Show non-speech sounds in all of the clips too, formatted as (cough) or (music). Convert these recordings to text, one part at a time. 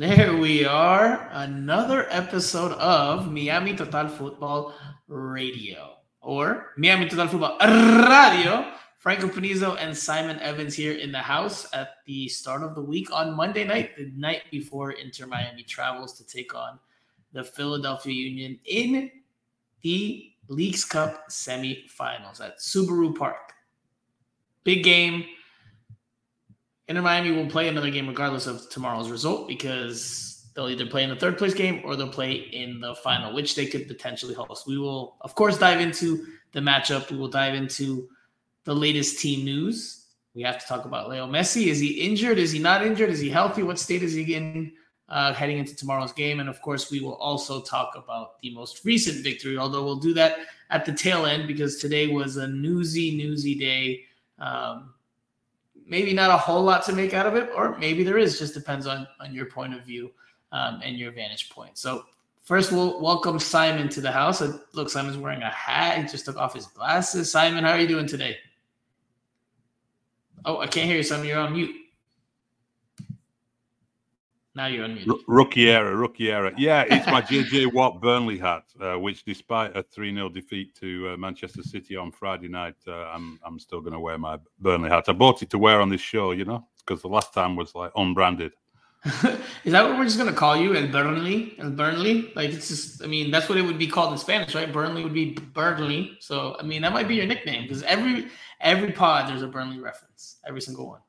There we are. Another episode of Miami Total Football Radio or Miami Total Football Radio. Franco Panizo and Simon Evans here in the house at the start of the week on Monday night, the night before Inter Miami travels to take on the Philadelphia Union in the Leagues Cup semifinals at Subaru Park. Big game. Inter Miami will play another game regardless of tomorrow's result because they'll either play in the third place game or they'll play in the final, which they could potentially host. We will, of course, dive into the matchup. We will dive into the latest team news. We have to talk about Leo Messi. Is he injured? Is he not injured? Is he healthy? What state is he in uh, heading into tomorrow's game? And of course, we will also talk about the most recent victory, although we'll do that at the tail end because today was a newsy, newsy day. Um, maybe not a whole lot to make out of it, or maybe there is. Just depends on on your point of view um, and your vantage point. So first, we'll welcome Simon to the house. Look, Simon's wearing a hat. He just took off his glasses. Simon, how are you doing today? Oh, I can't hear you, Simon. You're on mute. Now you're on. R- rookie era, rookie era. Yeah, it's my JJ (laughs) Watt Burnley hat, uh, which despite a 3 0 defeat to uh, Manchester City on Friday night, uh, I'm, I'm still going to wear my Burnley hat. I bought it to wear on this show, you know, because the last time was like unbranded. (laughs) Is that what we're just going to call you? And Burnley? And Burnley? Like, it's just, I mean, that's what it would be called in Spanish, right? Burnley would be Burnley. So, I mean, that might be your nickname because every every pod there's a Burnley reference, every single one.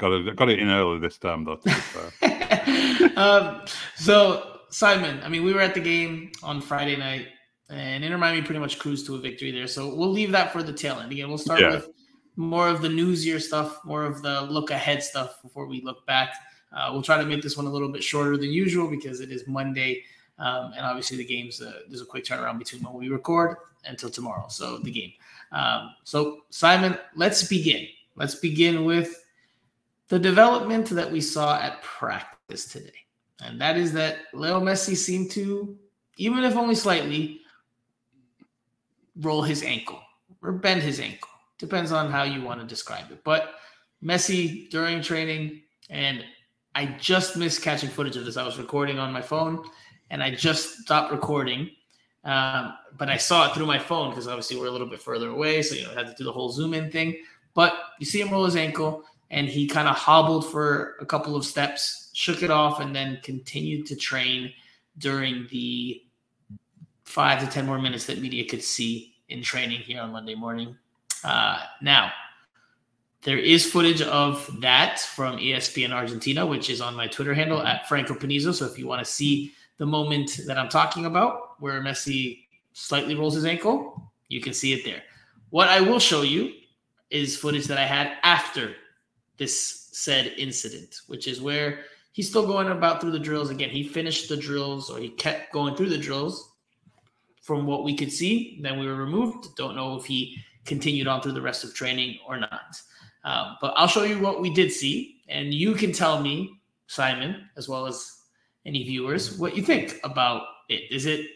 Got it, got it in early this time, though. (laughs) um, so Simon, I mean, we were at the game on Friday night, and Inter Miami pretty much cruised to a victory there. So we'll leave that for the tail end. Again, we'll start yeah. with more of the newsier stuff, more of the look ahead stuff before we look back. Uh, we'll try to make this one a little bit shorter than usual because it is Monday, um, and obviously the game's uh, there's a quick turnaround between when we record until tomorrow. So the game. Um, so Simon, let's begin. Let's begin with the development that we saw at practice today. And that is that Leo Messi seemed to, even if only slightly, roll his ankle or bend his ankle. Depends on how you want to describe it. But Messi during training, and I just missed catching footage of this. I was recording on my phone and I just stopped recording. Um, but I saw it through my phone because obviously we're a little bit further away. So, you know, I had to do the whole zoom in thing. But you see him roll his ankle and he kind of hobbled for a couple of steps, shook it off, and then continued to train during the five to 10 more minutes that media could see in training here on Monday morning. Uh, now, there is footage of that from ESPN Argentina, which is on my Twitter handle at Franco Panizo. So if you want to see the moment that I'm talking about, where Messi slightly rolls his ankle, you can see it there. What I will show you is footage that I had after this said incident, which is where he's still going about through the drills. Again, he finished the drills or he kept going through the drills from what we could see. Then we were removed. Don't know if he continued on through the rest of training or not. Um, but I'll show you what we did see, and you can tell me, Simon, as well as any viewers, what you think about it. Is it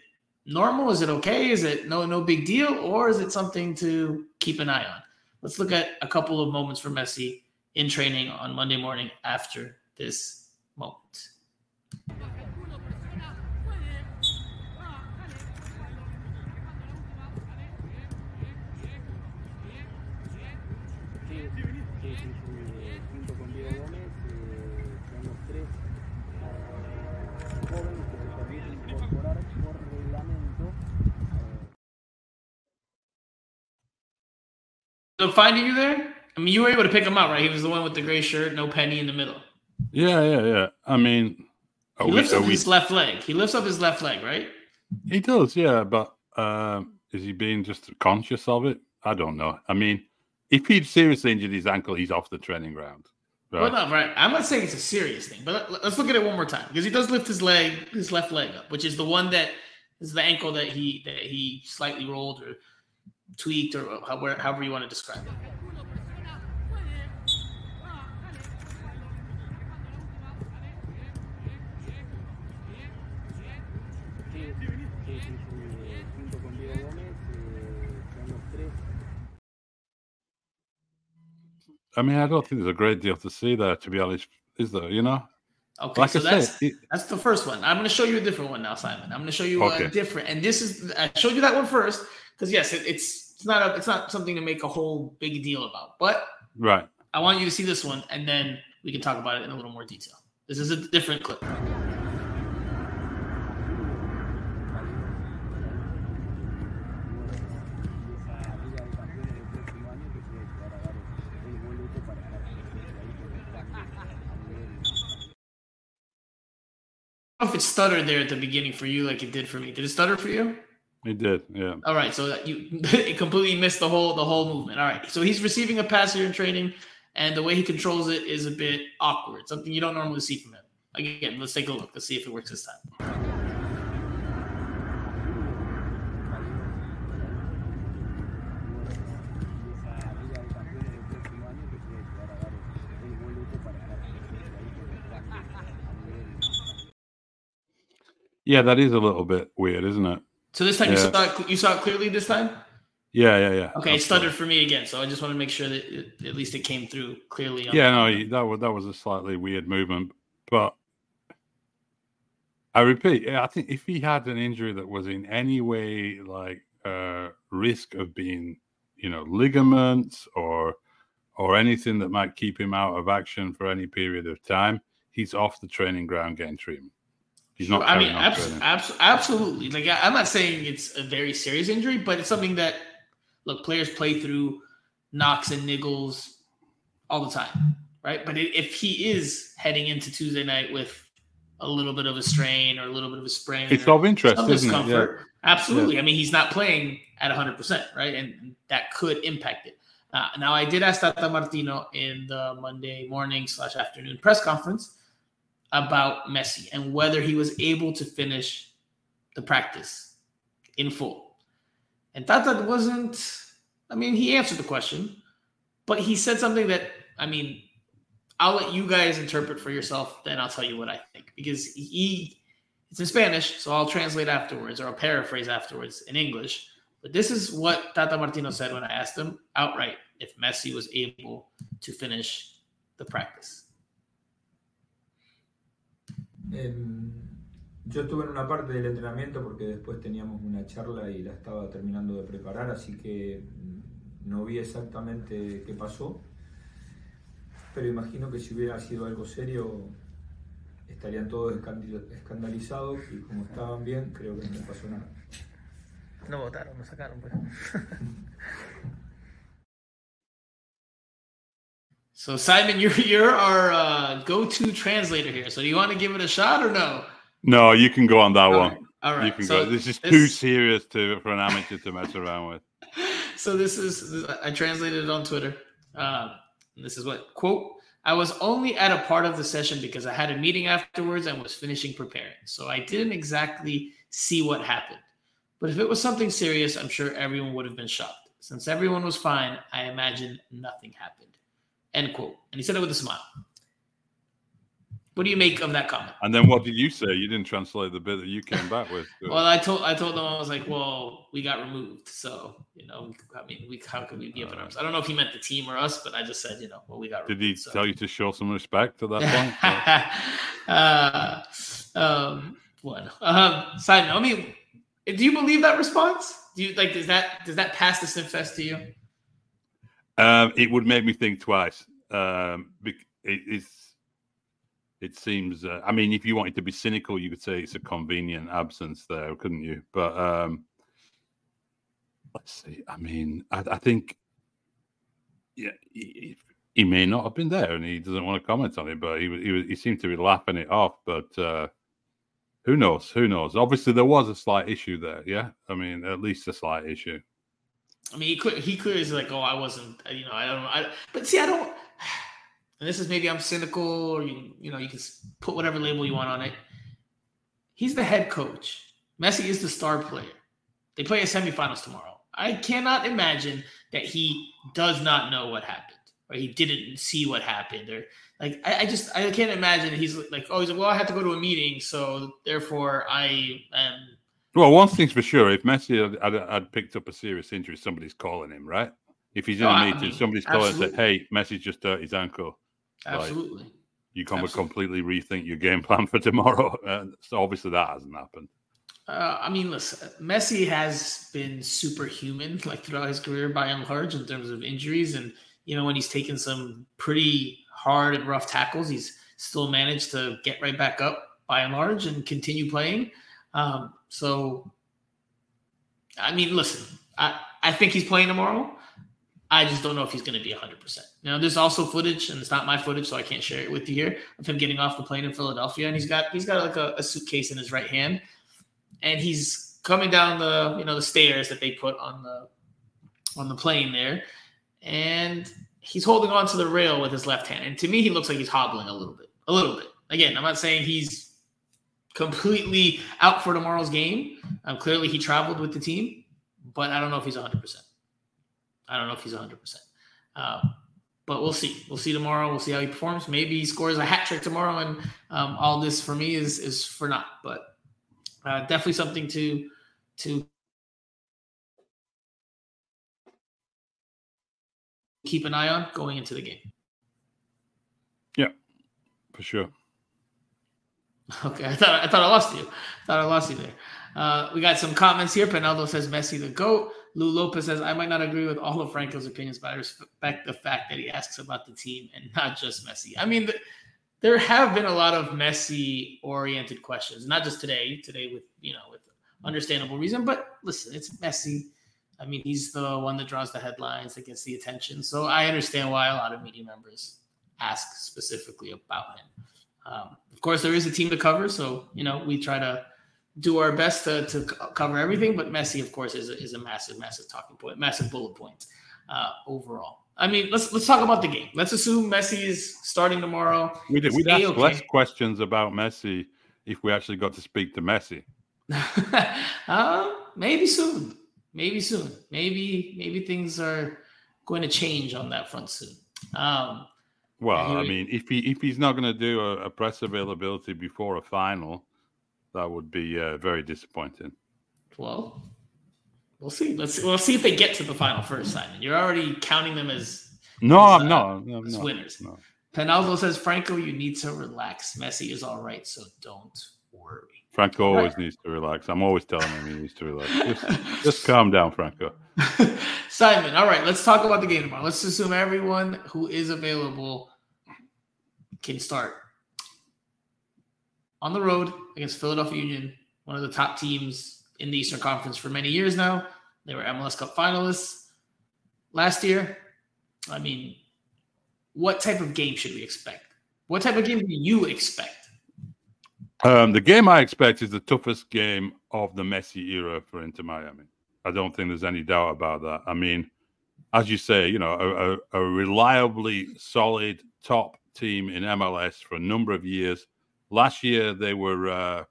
normal? Is it okay? Is it no no big deal, or is it something to keep an eye on? Let's look at a couple of moments for Messi in training on Monday morning after this moment. So finding you there? I mean, you were able to pick him out, right? He was the one with the gray shirt, no penny in the middle. Yeah, yeah, yeah. I mean, he lifts we, up we... his left leg. He lifts up his left leg, right? He does, yeah. But um, is he being just conscious of it? I don't know. I mean, if he'd seriously injured his ankle, he's off the training ground. Right? Well, no, right. I'm not saying it's a serious thing, but let's look at it one more time because he does lift his leg, his left leg up, which is the one that is the ankle that he that he slightly rolled or tweaked or however, however you want to describe it. I mean, I don't think there's a great deal to see there, to be honest, is there? You know, Okay, like so I that's said, it, that's the first one. I'm going to show you a different one now, Simon. I'm going to show you okay. a different, and this is I showed you that one first because yes, it, it's it's not a it's not something to make a whole big deal about, but right. I want you to see this one, and then we can talk about it in a little more detail. This is a different clip. If it stuttered there at the beginning for you like it did for me. Did it stutter for you? It did, yeah. All right, so you (laughs) it completely missed the whole the whole movement. All right, so he's receiving a pass here in training, and the way he controls it is a bit awkward, something you don't normally see from him. Again, let's take a look. Let's see if it works this time. Yeah, that is a little bit weird, isn't it? So this time yeah. you saw it, you saw it clearly this time. Yeah, yeah, yeah. Okay, it stuttered for me again, so I just want to make sure that it, at least it came through clearly. yeah, no, that was that was a slightly weird movement, but I repeat, I think if he had an injury that was in any way like uh, risk of being, you know, ligaments or or anything that might keep him out of action for any period of time, he's off the training ground getting treatment. He's not. I mean, abs- abs- absolutely. Like I'm not saying it's a very serious injury, but it's something that look players play through knocks and niggles all the time, right? But if he is heading into Tuesday night with a little bit of a strain or a little bit of a sprain, it's of interest, isn't it? Yeah. Absolutely. Yeah. I mean, he's not playing at 100, percent right, and that could impact it. Uh, now, I did ask Tata Martino in the Monday morning slash afternoon press conference about Messi and whether he was able to finish the practice in full. And Tata wasn't, I mean, he answered the question, but he said something that, I mean, I'll let you guys interpret for yourself, then I'll tell you what I think. Because he, it's in Spanish, so I'll translate afterwards or I'll paraphrase afterwards in English. But this is what Tata Martino said when I asked him outright if Messi was able to finish the practice. Yo estuve en una parte del entrenamiento porque después teníamos una charla y la estaba terminando de preparar, así que no vi exactamente qué pasó, pero imagino que si hubiera sido algo serio estarían todos escandalizados y como estaban bien, creo que no pasó nada. No votaron, no sacaron pues. (laughs) So Simon, (laughs) you're you're our uh, go-to translator here. So do you want to give it a shot or no? No, you can go on that All one. Right. All right. You can so go. This is this... too serious to for an amateur to mess around with. (laughs) So this is I translated it on Twitter. Uh, this is what quote. I was only at a part of the session because I had a meeting afterwards and was finishing preparing. So I didn't exactly see what happened. But if it was something serious, I'm sure everyone would have been shocked. Since everyone was fine, I imagine nothing happened. End quote. And he said it with a smile. What do you make of that comment? And then what did you say? You didn't translate the bit that you came back with. well, I told I told them I was like, well, we got removed, so you know, I mean, we how could we be up in arms? I don't know if he meant the team or us, but I just said, you know, well, we got. Did removed, he so. tell you to show some respect at that (laughs) point? uh, um, um, side note, I mean, do you believe that response? Do you like? Does that does that pass the sniff test to you? Um, it would make me think twice. Um, it, it's it seems. Uh, I mean, if you wanted to be cynical, you could say it's a convenient absence there, couldn't you? But um, let's see. I mean, I, I think, yeah, he, he, may not have been there, and he doesn't want to comment on it. But he he, he seemed to be laughing it off. But uh, who knows? Who knows? Obviously, there was a slight issue there. Yeah, I mean, at least a slight issue. I mean, he could he clearly is like, oh, I wasn't, uh, you know, I don't. I, but see, I don't. (sighs) And this is maybe I'm cynical, or you you know, you can put whatever label you want on it. He's the head coach. Messi is the star player. They play a semifinals tomorrow. I cannot imagine that he does not know what happened, or he didn't see what happened, or like I, I just I can't imagine he's like, oh, he's like, well, I have to go to a meeting, so therefore I am well, one thing's for sure: if Messi had, had, had, picked up a serious injury, somebody's calling him, right? If he's in oh, a meeting, I mean, somebody's calling and say, "Hey, Messi just hurt his ankle." Absolutely. Like, you can completely rethink your game (laughs) plan for tomorrow. (laughs) Uh, so obviously that hasn't happened. Uh, I mean, listen, Messi has been superhuman like throughout his career by and large in terms of injuries, and you know when he's taken some pretty hard and rough tackles, he's still managed to get right back up by and large and continue playing. Um, so, I mean, listen, I, I think he's playing tomorrow. I just don't know if he's going to be 100%. Now, there's also footage, and it's not my footage, so I can't share it with you here, of him getting off the plane in Philadelphia. And he's got he's got like a, a suitcase in his right hand, and he's coming down the you know the stairs that they put on the on the plane there, and he's holding on to the rail with his left hand. And to me, he looks like he's hobbling a little bit, a little bit. Again, I'm not saying he's completely out for tomorrow's game. Um, clearly, he traveled with the team, but I don't know if he's 100%. I don't know if he's 100%. Um, but we'll see. We'll see tomorrow. We'll see how he performs. Maybe he scores a hat trick tomorrow, and um, all this for me is is for naught. But uh, definitely something to to keep an eye on going into the game. Yeah, for sure. (laughs) Okay, I thought I thought I lost you. I thought I lost you there. Uh, we got some comments here. Penaldo says Messi the goat. Lou Lopez says I might not agree with all of Franco's opinions, but I respect the fact that he asks about the team and not just Messi. I mean, the, there have been a lot of Messi oriented questions, not just today. Today with you know with understandable reason, but listen, it's Messi. I mean, he's the one that draws the headlines, that gets the attention. So I understand why a lot of media members ask specifically about him. Um, of course, there is a team to cover, so you know we try to do our best to, to cover everything. But Messi, of course, is a, is a massive, massive talking point, massive bullet point uh, overall. I mean, let's let's talk about the game. Let's assume Messi is starting tomorrow. We did. We'd ask less questions about Messi if we actually got to speak to Messi. (laughs) uh, maybe soon. Maybe soon. Maybe maybe things are going to change on that front soon. Um, well, I mean, if he if he's not going to do a, a, press availability before a final, that would be uh, very disappointing. Well, we'll see. Let's we'll see if they get to the final first, Simon. You're already counting them as no, as, uh, no, no, as no, winners. No. Penaldo says, Franco, you need to relax. Messi is all right, so don't worry. Franco always right. needs to relax. I'm always telling him he needs to relax. Just, (laughs) just calm down, Franco. (laughs) Simon, all right, let's talk about the game tomorrow. Let's assume everyone who is available can start on the road against Philadelphia Union, one of the top teams in the Eastern Conference for many years now. They were MLS Cup finalists last year. I mean, what type of game should we expect? What type of game do you expect? Um, the game I expect is the toughest game of the Messi era for Inter Miami. I don't think there's any doubt about that. I mean, as you say, you know, a, a, a reliably solid top team in MLS for a number of years. Last year they were, uh,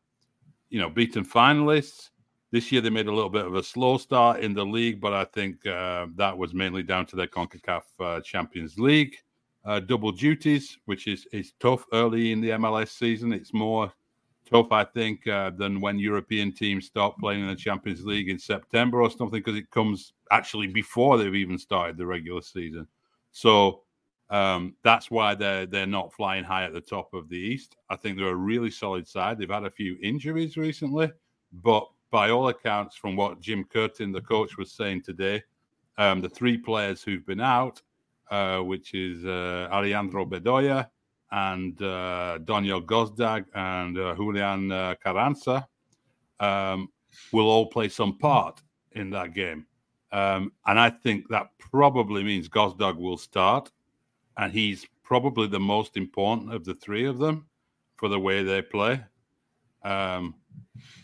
you know, beaten finalists. This year they made a little bit of a slow start in the league, but I think uh, that was mainly down to their Concacaf uh, Champions League uh, double duties, which is is tough early in the MLS season. It's more tough, I think, uh, than when European teams start playing in the Champions League in September or something, because it comes actually before they've even started the regular season. So um, that's why they're they're not flying high at the top of the East. I think they're a really solid side. They've had a few injuries recently, but by all accounts, from what Jim Curtin, the coach, was saying today, um, the three players who've been out, uh, which is uh, Alejandro Bedoya and uh, Daniel Gazdag and uh, Julian uh, Carranza, um, will all play some part in that game. Um, and I think that probably means Gazdag will start and he's probably the most important of the three of them for the way they play. Um,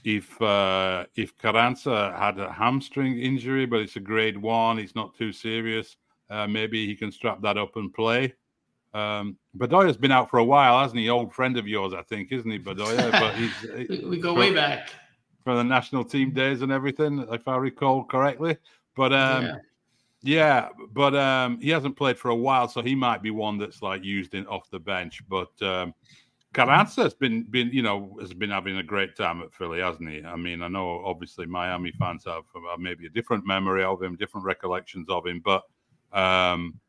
if uh, if Carranza had a hamstring injury, but it's a grade one, it's not too serious. Uh, maybe he can strap that up and play. Um, Bedoya's been out for a while, hasn't he? Old friend of yours, I think, isn't he, Bedoya? (laughs) But he's we go way back from the national team days and everything, if I recall correctly. But um, yeah. Yeah, but um, he hasn't played for a while, so he might be one that's like used in off the bench. But um, Carranza has been been you know has been having a great time at Philly, hasn't he? I mean, I know obviously Miami fans have, have maybe a different memory of him, different recollections of him, but um,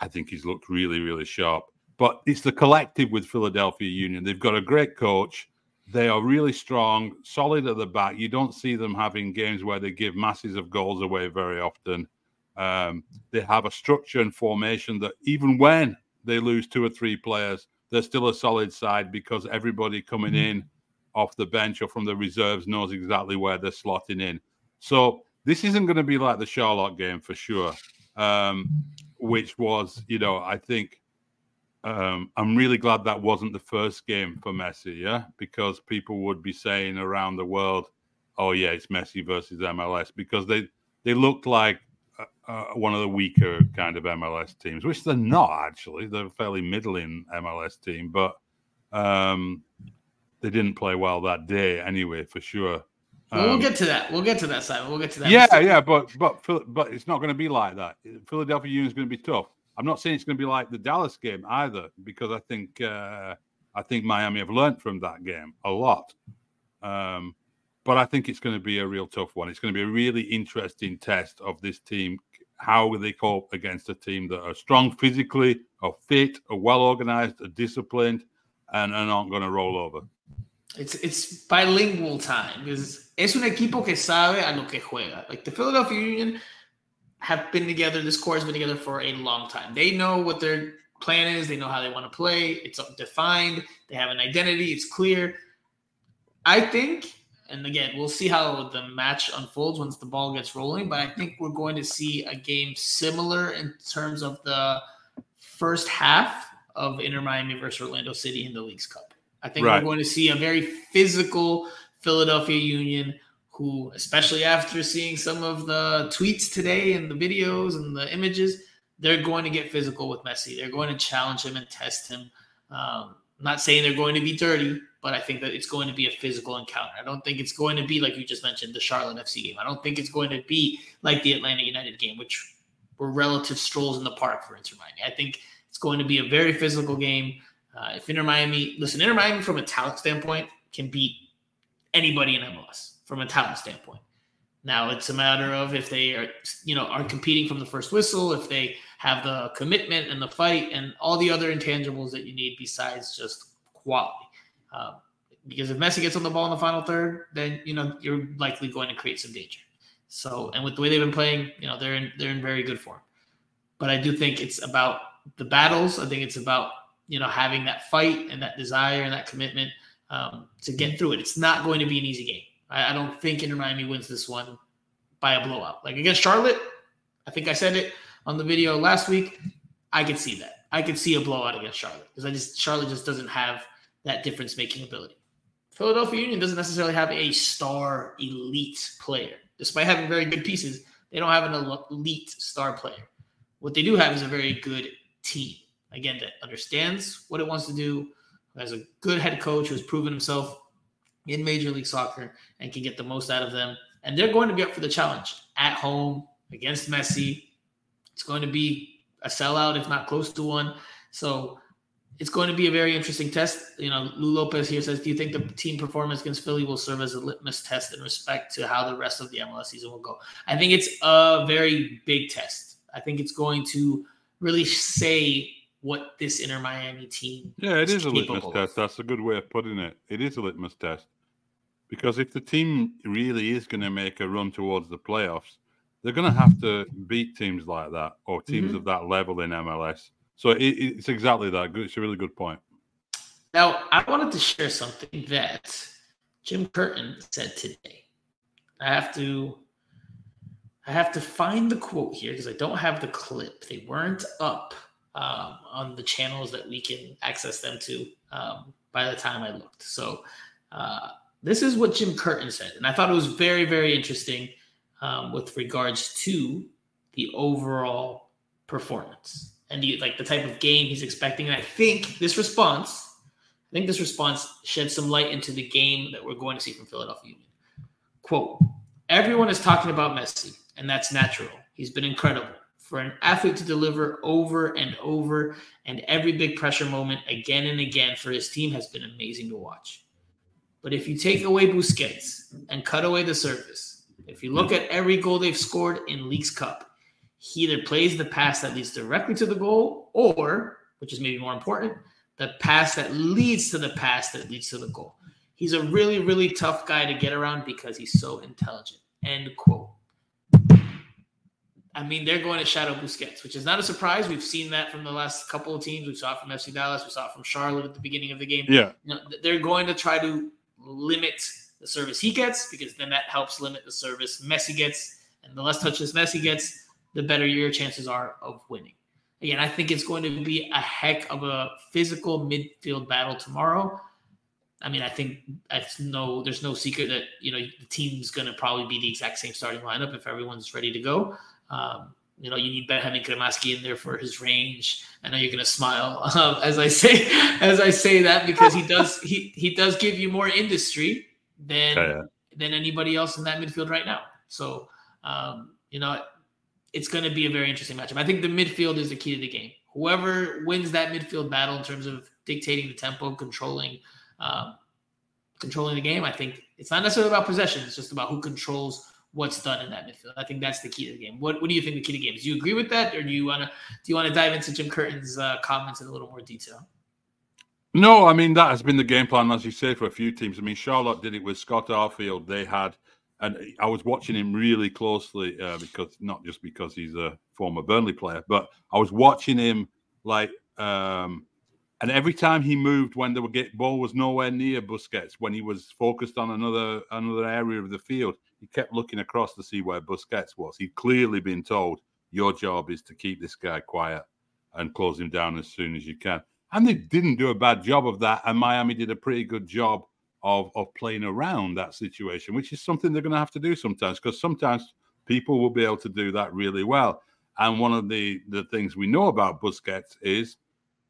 I think he's looked really really sharp. but it's the collective with Philadelphia Union. They've got a great coach. They are really strong, solid at the back. You don't see them having games where they give masses of goals away very often. Um, they have a structure and formation that even when they lose two or three players, they're still a solid side because everybody coming mm-hmm. in off the bench or from the reserves knows exactly where they're slotting in. So this isn't going to be like the Charlotte game for sure, um, which was, you know, I think um, I'm really glad that wasn't the first game for Messi, yeah, because people would be saying around the world, "Oh yeah, it's Messi versus MLS," because they they looked like uh, one of the weaker kind of MLS teams, which they're not actually. They're a fairly middling MLS team, but um, they didn't play well that day anyway, for sure. Well, we'll um, get to that. We'll get to that, Simon. We'll get to that. Yeah, yeah, but but but it's not going to be like that. Philadelphia Union is going to be tough. I'm not saying it's going to be like the Dallas game either, because I think uh, I think Miami have learned from that game a lot. Um, but I think it's going to be a real tough one. It's going to be a really interesting test of this team. How they cope against a team that are strong physically, are fit, are well organized, are disciplined, and are not going to roll over. It's it's bilingual time because es un equipo que sabe a lo que juega. Like the Philadelphia Union have been together. This core has been together for a long time. They know what their plan is. They know how they want to play. It's defined. They have an identity. It's clear. I think, and again, we'll see how the match unfolds once the ball gets rolling. But I think we're going to see a game similar in terms of the first half of Inter Miami versus Orlando City in the Leagues Cup. I think right. we're going to see a very physical Philadelphia Union who, especially after seeing some of the tweets today and the videos and the images, they're going to get physical with Messi. They're going to challenge him and test him. Um, I'm not saying they're going to be dirty, but I think that it's going to be a physical encounter. I don't think it's going to be like you just mentioned the Charlotte FC game. I don't think it's going to be like the Atlanta United game, which were relative strolls in the park for Inter Miami. I think it's going to be a very physical game. Uh, if Inter Miami, listen, Inter Miami from a talent standpoint can beat anybody in MLS from a talent standpoint. Now it's a matter of if they are, you know, are competing from the first whistle, if they have the commitment and the fight and all the other intangibles that you need besides just quality. Um, because if Messi gets on the ball in the final third, then you know you're likely going to create some danger. So, and with the way they've been playing, you know they're in they're in very good form. But I do think it's about the battles. I think it's about you know having that fight and that desire and that commitment um, to get through it. It's not going to be an easy game. I, I don't think Inter Miami wins this one by a blowout. Like against Charlotte, I think I said it on the video last week. I could see that. I could see a blowout against Charlotte because I just Charlotte just doesn't have that difference making ability. Philadelphia Union doesn't necessarily have a star elite player. Despite having very good pieces, they don't have an elite star player. What they do have is a very good team. Again, that understands what it wants to do, has a good head coach who's proven himself in Major League Soccer and can get the most out of them. And they're going to be up for the challenge at home against Messi. It's going to be a sellout, if not close to one. So it's going to be a very interesting test. You know, Lou Lopez here says, Do you think the team performance against Philly will serve as a litmus test in respect to how the rest of the MLS season will go? I think it's a very big test. I think it's going to really say what this Inter Miami team. Yeah, it is, is a litmus test. That's a good way of putting it. It is a litmus test. Because if the team really is going to make a run towards the playoffs, they're going to have to beat teams like that or teams mm-hmm. of that level in MLS. So it, it's exactly that. It's a really good point. Now, I wanted to share something that Jim Curtin said today. I have to I have to find the quote here because I don't have the clip. They weren't up um, on the channels that we can access them to um, by the time I looked. So uh, this is what Jim Curtin said, and I thought it was very, very interesting um, with regards to the overall performance and the like the type of game he's expecting. And I think this response, I think this response sheds some light into the game that we're going to see from Philadelphia Union. Quote: Everyone is talking about Messi, and that's natural. He's been incredible. For an athlete to deliver over and over and every big pressure moment again and again for his team has been amazing to watch. But if you take away Busquets and cut away the surface, if you look at every goal they've scored in Leagues Cup, he either plays the pass that leads directly to the goal or which is maybe more important, the pass that leads to the pass that leads to the goal. He's a really, really tough guy to get around because he's so intelligent. End quote. I mean, they're going to shadow Busquets, which is not a surprise. We've seen that from the last couple of teams. We saw it from FC Dallas. We saw it from Charlotte at the beginning of the game. Yeah. You know, they're going to try to limit the service he gets because then that helps limit the service Messi gets. And the less touches Messi gets, the better your chances are of winning. Again, I think it's going to be a heck of a physical midfield battle tomorrow. I mean, I think that's no, there's no secret that you know the team's going to probably be the exact same starting lineup if everyone's ready to go. Um, you know, you need Benjamin Cremaschi in there for his range. I know you're going to smile (laughs) um, as I say (laughs) as I say that because he does (laughs) he he does give you more industry than yeah, yeah. than anybody else in that midfield right now. So um, you know, it's going to be a very interesting matchup. I think the midfield is the key to the game. Whoever wins that midfield battle in terms of dictating the tempo, controlling um, controlling the game, I think it's not necessarily about possession. It's just about who controls what's done in that midfield. I think that's the key to the game. What What do you think the key to the game? Do you agree with that, or do you want to do you want to dive into Jim Curtin's uh, comments in a little more detail? No, I mean that has been the game plan, as you say, for a few teams. I mean, Charlotte did it with Scott Arfield. They had, and I was watching him really closely uh, because not just because he's a former Burnley player, but I was watching him like, um, and every time he moved when the ball was nowhere near Busquets, when he was focused on another another area of the field, he kept looking across to see where Busquets was. He'd clearly been told, "Your job is to keep this guy quiet and close him down as soon as you can." And they didn't do a bad job of that. And Miami did a pretty good job of, of playing around that situation, which is something they're going to have to do sometimes because sometimes people will be able to do that really well. And one of the, the things we know about Busquets is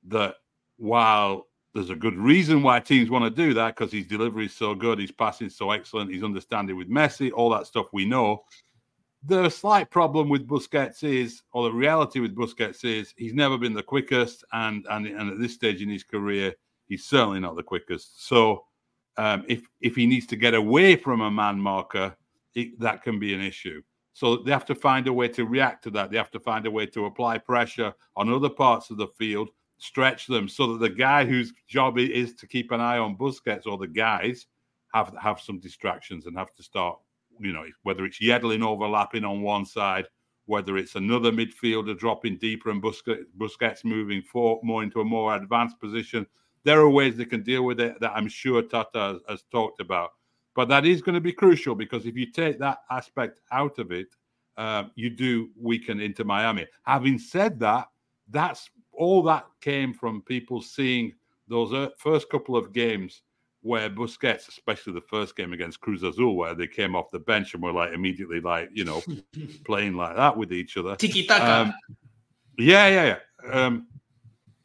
that while there's a good reason why teams want to do that because his delivery is so good, his passing is so excellent, his understanding with Messi, all that stuff we know the slight problem with Busquets is, or the reality with Busquets is, he's never been the quickest, and and, and at this stage in his career, he's certainly not the quickest. So, um, if if he needs to get away from a man marker, it, that can be an issue. So they have to find a way to react to that. They have to find a way to apply pressure on other parts of the field, stretch them, so that the guy whose job it is to keep an eye on Busquets or the guys have have some distractions and have to start you know, whether it's Yedlin overlapping on one side, whether it's another midfielder dropping deeper and Busquets, Busquets moving for, more into a more advanced position. There are ways they can deal with it that I'm sure Tata has, has talked about. But that is going to be crucial because if you take that aspect out of it, um, you do weaken Inter Miami. Having said that, that's all that came from people seeing those uh, first couple of games where Busquets, especially the first game against Cruz Azul, where they came off the bench and were like immediately like, you know, (laughs) playing like that with each other. Tiki taka. Um, yeah, yeah, yeah. Um,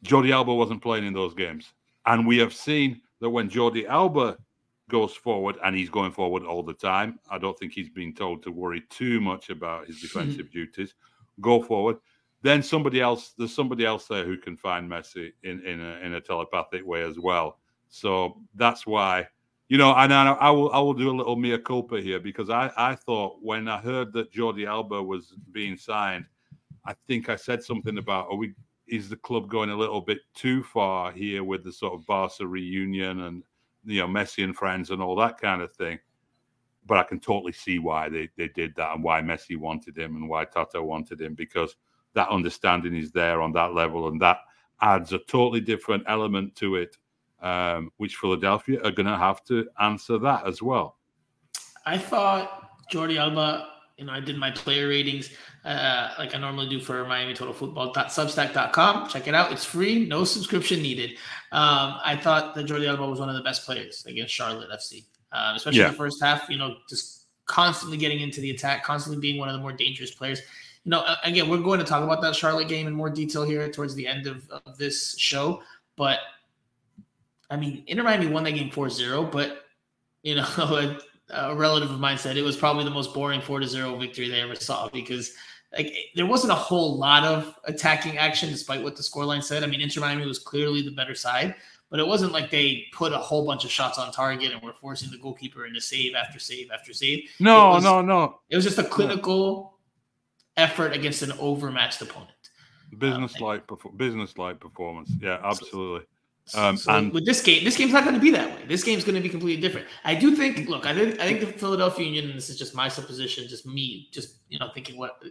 Jordi Alba wasn't playing in those games. And we have seen that when Jordi Alba goes forward, and he's going forward all the time, I don't think he's been told to worry too much about his hmm. defensive duties. Go forward. Then somebody else, there's somebody else there who can find Messi in, in, a, in a telepathic way as well. So that's why, you know, and I, I, will I will do a little mea culpa here because I, I thought when I heard that Jordi Alba was being signed, I think I said something about are we is the club going a little bit too far here with the sort of Barca reunion and you know Messi and friends and all that kind of thing. But I can totally see why they, they did that and why Messi wanted him and why Tata wanted him because that understanding is there on that level and that adds a totally different element to it um, which Philadelphia are going to have to answer that as well. I thought Jordi Alba, you know, I did my player ratings uh, like I normally do for Miami Total Football.substack.com. Check it out. It's free, no subscription needed. Um, I thought that Jordi Alba was one of the best players against Charlotte FC, um, especially yeah. the first half, you know, just constantly getting into the attack, constantly being one of the more dangerous players. You know, again, we're going to talk about that Charlotte game in more detail here towards the end of, of this show. But I mean, Inter Miami won that game 4-0, but you know, (laughs) a, a, relative of mine said it was probably the most boring four to zero victory they ever saw because like there wasn't a whole lot of attacking action despite what the scoreline said. I mean, Inter Miami was clearly the better side, but it wasn't like they put a whole bunch of shots on target and were forcing the goalkeeper into save after save after save. No, was, no, no. It was just a clinical no. effort against an overmatched opponent. Business like um, business like performance. Yeah, absolutely. Um, so and with this game, this game's not going to be that way. This game's going to be completely different. I do think. Look, I think I think the Philadelphia Union. And this is just my supposition, just me, just you know, thinking what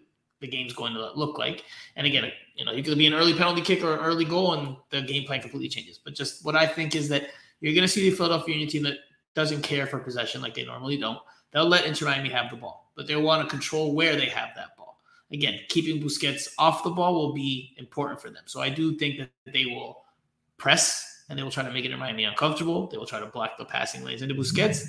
the game's going to look like. And again, you know, you could be an early penalty kick or an early goal, and the game plan completely changes. But just what I think is that you're going to see the Philadelphia Union team that doesn't care for possession like they normally don't. They'll let Inter Miami have the ball, but they'll want to control where they have that ball. Again, keeping Busquets off the ball will be important for them. So I do think that they will press and they will try to make Inter Miami uncomfortable. They will try to block the passing lanes into Busquets.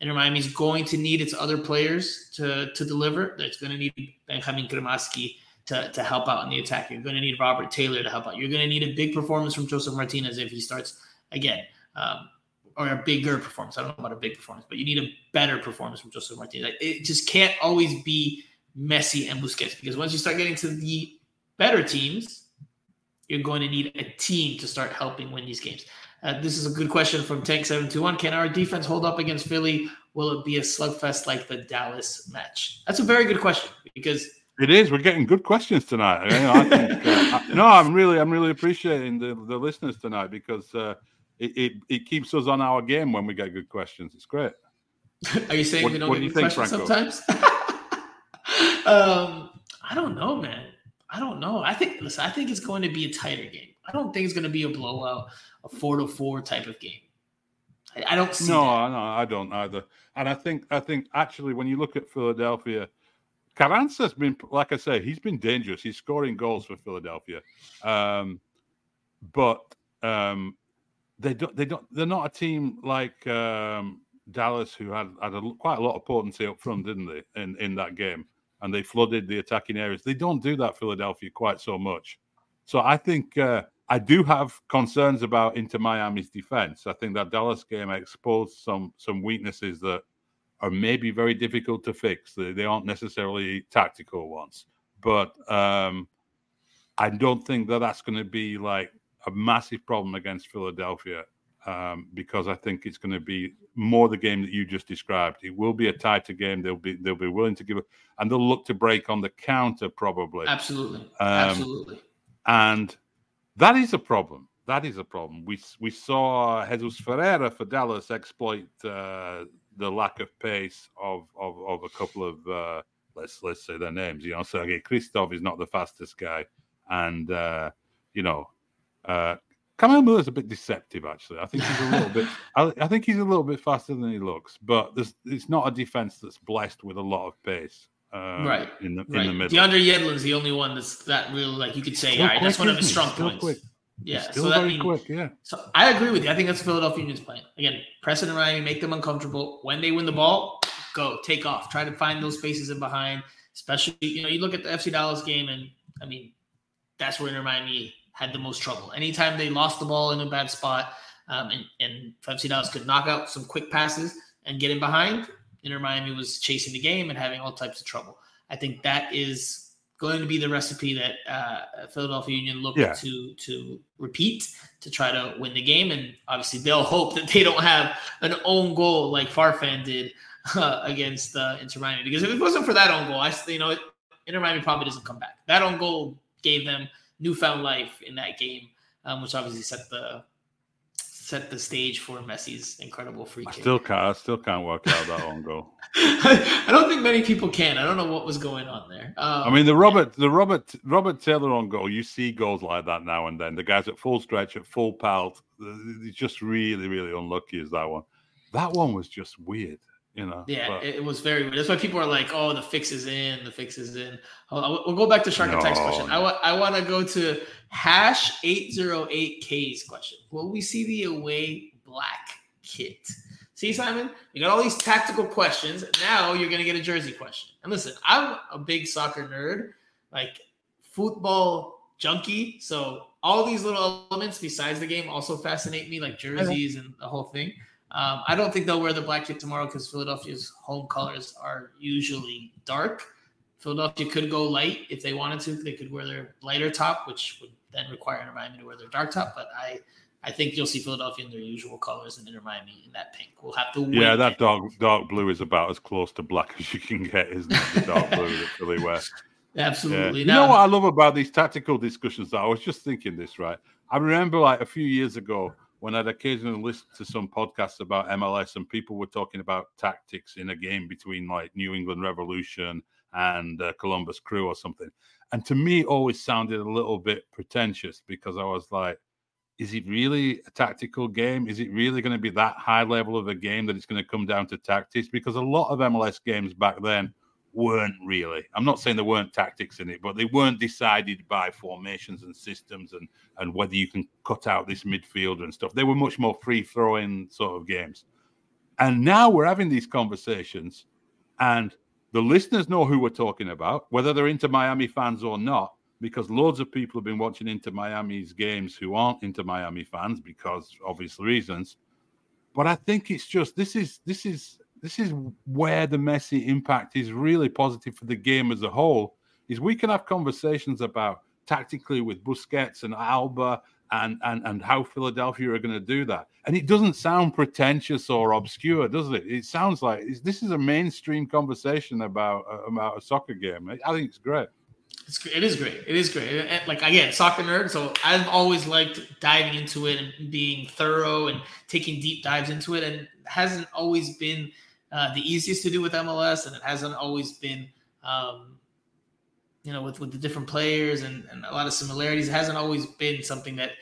And Miami is going to need its other players to, to deliver. It's going to need Benjamin Cremaschi to, to help out in the attack. You're going to need Robert Taylor to help out. You're going to need a big performance from Josef Martinez if he starts again. Um, or a bigger performance. I don't know about a big performance, but you need a better performance from Josef Martinez. It just can't always be Messi and Busquets because once you start getting to the better teams, you're going to need a team to start helping win these games. Uh, this is a good question from Tank721. Can our defense hold up against Philly? Will it be a slugfest like the Dallas match? That's a very good question because it is. We're getting good questions tonight. I think, uh, (laughs) no, I'm really, I'm really appreciating the, the listeners tonight because uh, it, it, it keeps us on our game when we get good questions. It's great. (laughs) Are you saying what, we don't get do good think, questions Franco? sometimes? (laughs) um, I don't know, man. I don't know. I think listen, I think it's going to be a tighter game. I don't think it's going to be a blowout, a four to four type of game. I, I don't see. No, no, I don't either. And I think I think actually when you look at Philadelphia, Carranza's been like I say, he's been dangerous. He's scoring goals for Philadelphia, um, but um, they don't they don't they're not a team like um, Dallas who had had a, quite a lot of potency up front, didn't they? In in that game, and they flooded the attacking areas. They don't do that Philadelphia quite so much. So I think uh, I do have concerns about Inter Miami's defense. I think that Dallas game exposed some some weaknesses that are maybe very difficult to fix. They, they aren't necessarily tactical ones, but um, I don't think that that's going to be like a massive problem against Philadelphia um, because I think it's going to be more the game that you just described. It will be a tighter game. They'll be they'll be willing to give it, and they'll look to break on the counter probably. Absolutely, um, absolutely. And that is a problem. That is a problem. We we saw Jesus Ferreira for Dallas exploit uh, the lack of pace of of, of a couple of uh, let's let's say their names. You know, Sergei Kryvtsov is not the fastest guy, and uh, you know uh, Kamal is a bit deceptive, actually. I think he's a little bit. (laughs) I, I, think he's a little bit faster than he looks, but there's it's not a defense that's blessed with a lot of pace. Um, right in the right. in the middle. DeAndre Yedlin's the only one that's that real like you could say, all right, that's one of his strong points. Quick. Yeah, so that means quick, yeah. So I agree with you. I think that's Philadelphia Union's plan. Again, press it around, make them uncomfortable. When they win the ball, go take off. Try to find those spaces in behind. Especially, you know, you look at the FC Dallas game, and I mean, that's where Inter Miami had the most trouble. Anytime they lost the ball in a bad spot, um, and, and FC Dallas could knock out some quick passes and get in behind, Inter Miami was chasing the game and having all types of trouble. I think that is going to be the recipe that uh, Philadelphia Union look yeah. to to repeat to try to win the game. And obviously, they'll hope that they don't have an own goal like Farfan did uh, against uh, Inter Miami. Because if it wasn't for that own goal, I you know Inter Miami probably doesn't come back. That own goal gave them newfound life in that game, um, which obviously set the set the stage for Messi's incredible free kick. I still can't. I still can't work out that own goal. (laughs) I don't think many people can. I don't know what was going on there. Um, I mean, the Robert, yeah. the Robert, Robert Taylor on goal. You see goals like that now and then. The guys at full stretch, at full pelt. It's just really, really unlucky. Is that one? That one was just weird you know. Yeah, but. it was very weird. That's why people are like, "Oh, the fix is in. The fix is in." We'll go back to Shark no, Attack's question. No. I want I want to go to hash eight zero eight K's question. Will we see the away black kit? See, Simon, you got all these tactical questions. Now you're gonna get a jersey question. And listen, I'm a big soccer nerd, like football junkie. So all these little elements besides the game also fascinate me, like jerseys and the whole thing. Um, I don't think they'll wear the black kit tomorrow because Philadelphia's home colors are usually dark. Philadelphia could go light if they wanted to. They could wear their lighter top, which would then require Inter Miami to wear their dark top. But I, I think you'll see Philadelphia in their usual colors and Inter Miami in that pink. We'll have to Yeah, that dark dark blue is about as close to black as you can get, isn't it? The dark blue that Philly wear. (laughs) Absolutely. Yeah. You know what I love about these tactical discussions? Though? I was just thinking this, right? I remember like a few years ago when I'd occasionally listen to some podcasts about MLS and people were talking about tactics in a game between like New England Revolution and uh, Columbus Crew or something. And to me, it always sounded a little bit pretentious because I was like, is it really a tactical game? Is it really going to be that high level of a game that it's going to come down to tactics? Because a lot of MLS games back then weren't really. I'm not saying there weren't tactics in it, but they weren't decided by formations and systems and and whether you can cut out this midfielder and stuff. They were much more free throwing sort of games. And now we're having these conversations, and the listeners know who we're talking about, whether they're Inter Miami fans or not, because loads of people have been watching Inter Miami's games who aren't Inter Miami fans because obvious reasons. But I think it's just this is this is this is where the Messi impact is really positive for the game as a whole. Is we can have conversations about tactically with Busquets and Alba and and and how Philadelphia are going to do that. And it doesn't sound pretentious or obscure, does it? It sounds like this is a mainstream conversation about about a soccer game. I think it's great. It's, it is great. It is great. like again, soccer nerd. So I've always liked diving into it and being thorough and taking deep dives into it, and hasn't always been uh, the easiest to do with MLS, and it hasn't always been, um, you know, with with the different players and, and a lot of similarities. It hasn't always been something that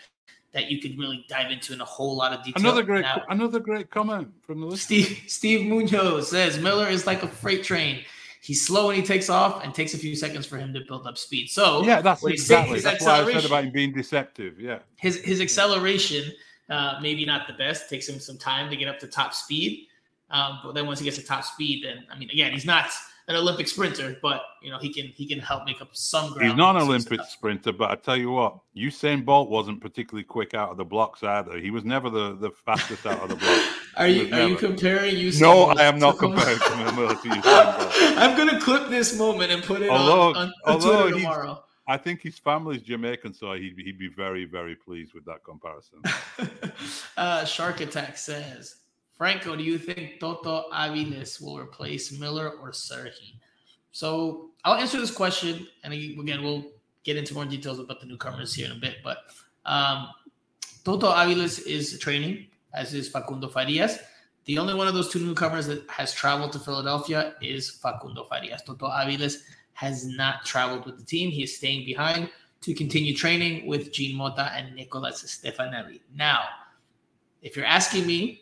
that you could really dive into in a whole lot of detail. Another great, now, another great comment from the listener. Steve Steve Munoz says Miller is like a freight train. He's slow when he takes off, and takes a few seconds for him to build up speed. So yeah, that's exactly that's why I said about him being deceptive. Yeah, his his acceleration uh, maybe not the best. Takes him some time to get up to top speed. Um, but then once he gets to top speed, then I mean, again, he's not an Olympic sprinter, but you know he can he can help make up some ground. He's not an Olympic sprinter, but I tell you what, Usain Bolt wasn't particularly quick out of the blocks either. He was never the, the fastest out of the blocks. (laughs) are you are never. you comparing Usain? No, Bolt I am not comparing (laughs) him to Usain Bolt. I'm gonna clip this moment and put it although, on, on, although Twitter tomorrow. I think his family's Jamaican, so he'd, he'd be very, very pleased with that comparison. (laughs) uh, Shark Attack says Franco, do you think Toto Aviles will replace Miller or Sergi? So I'll answer this question, and again, we'll get into more details about the newcomers here in a bit. But um, Toto Aviles is training, as is Facundo Farias. The only one of those two newcomers that has traveled to Philadelphia is Facundo Farias. Toto Aviles has not traveled with the team. He is staying behind to continue training with Jean Mota and Nicolas Stefanelli. Now, if you're asking me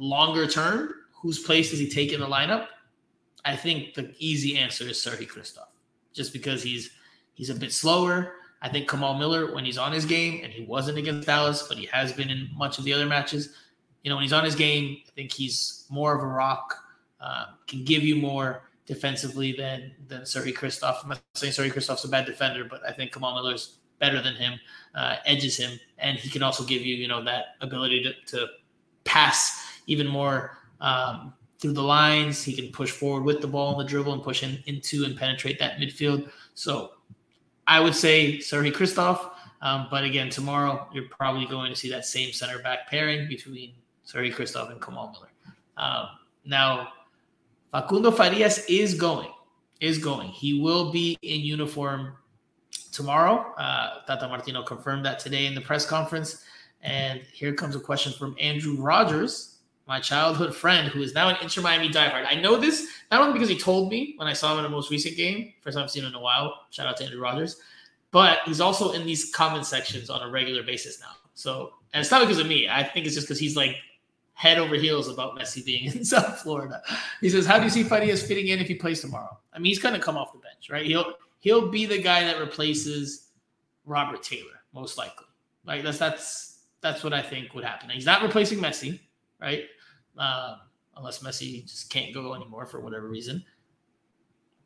longer term, whose place does he take in the lineup? I think the easy answer is Sergi Kryvtsov, just because he's he's a bit slower. I think Kamal Miller, when he's on his game, and he wasn't against Dallas, but he has been in much of the other matches. You know, when he's on his game, I think he's more of a rock, uh, can give you more defensively than than Sergi Kryvtsov. I'm not saying Sergi Kryvtsov's a bad defender, but I think Kamal Miller's better than him, uh, edges him, and he can also give you, you know, that ability to, to pass even more um, through the lines. He can push forward with the ball in the dribble and push in, into and penetrate that midfield. So I would say Sergi Kryvtsov. Um, but again, tomorrow you're probably going to see that same center back pairing between Sergi Kryvtsov and Kamal Miller. Um, now, Facundo Farias is going, is going. He will be in uniform tomorrow. Uh, Tata Martino confirmed that today in the press conference. And here comes a question from Andrew Rogers my childhood friend who is now an Inter Miami diehard. I know this not only because he told me when I saw him in the most recent game, first time I've seen him in a while. Shout out to Andrew Rogers, but he's also in these comment sections on a regular basis now. So, and it's not because of me. I think it's just because he's like head over heels about Messi being (laughs) in South Florida. He says, "How do you see Farias fitting in if he plays tomorrow?" I mean, he's going to come off the bench, right? He'll he'll be the guy that replaces Robert Taylor, most likely. Like that's that's that's what I think would happen. He's not replacing Messi, right? Uh, unless Messi just can't go anymore for whatever reason.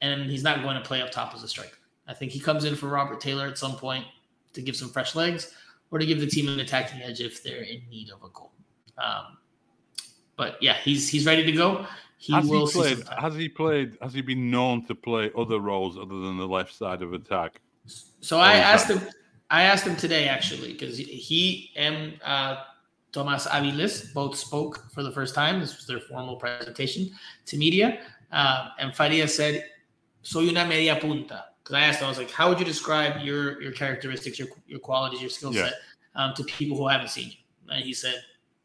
And he's not going to play up top as a striker. I think he comes in for Robert Taylor at some point to give some fresh legs or to give the team an attacking edge if they're in need of a goal. Um, but yeah, he's he's ready to go. He has will he played, Has he played? Has he been known to play other roles other than the left side of attack? So I asked him. I asked him today actually because he and uh, Tomas Aviles both spoke for the first time. This was their formal presentation to media. Uh, and Faria said, Soy una media punta. because I asked him, I was like, how would you describe your your characteristics, your your qualities, your skill set yeah. um, to people who haven't seen you? And he said,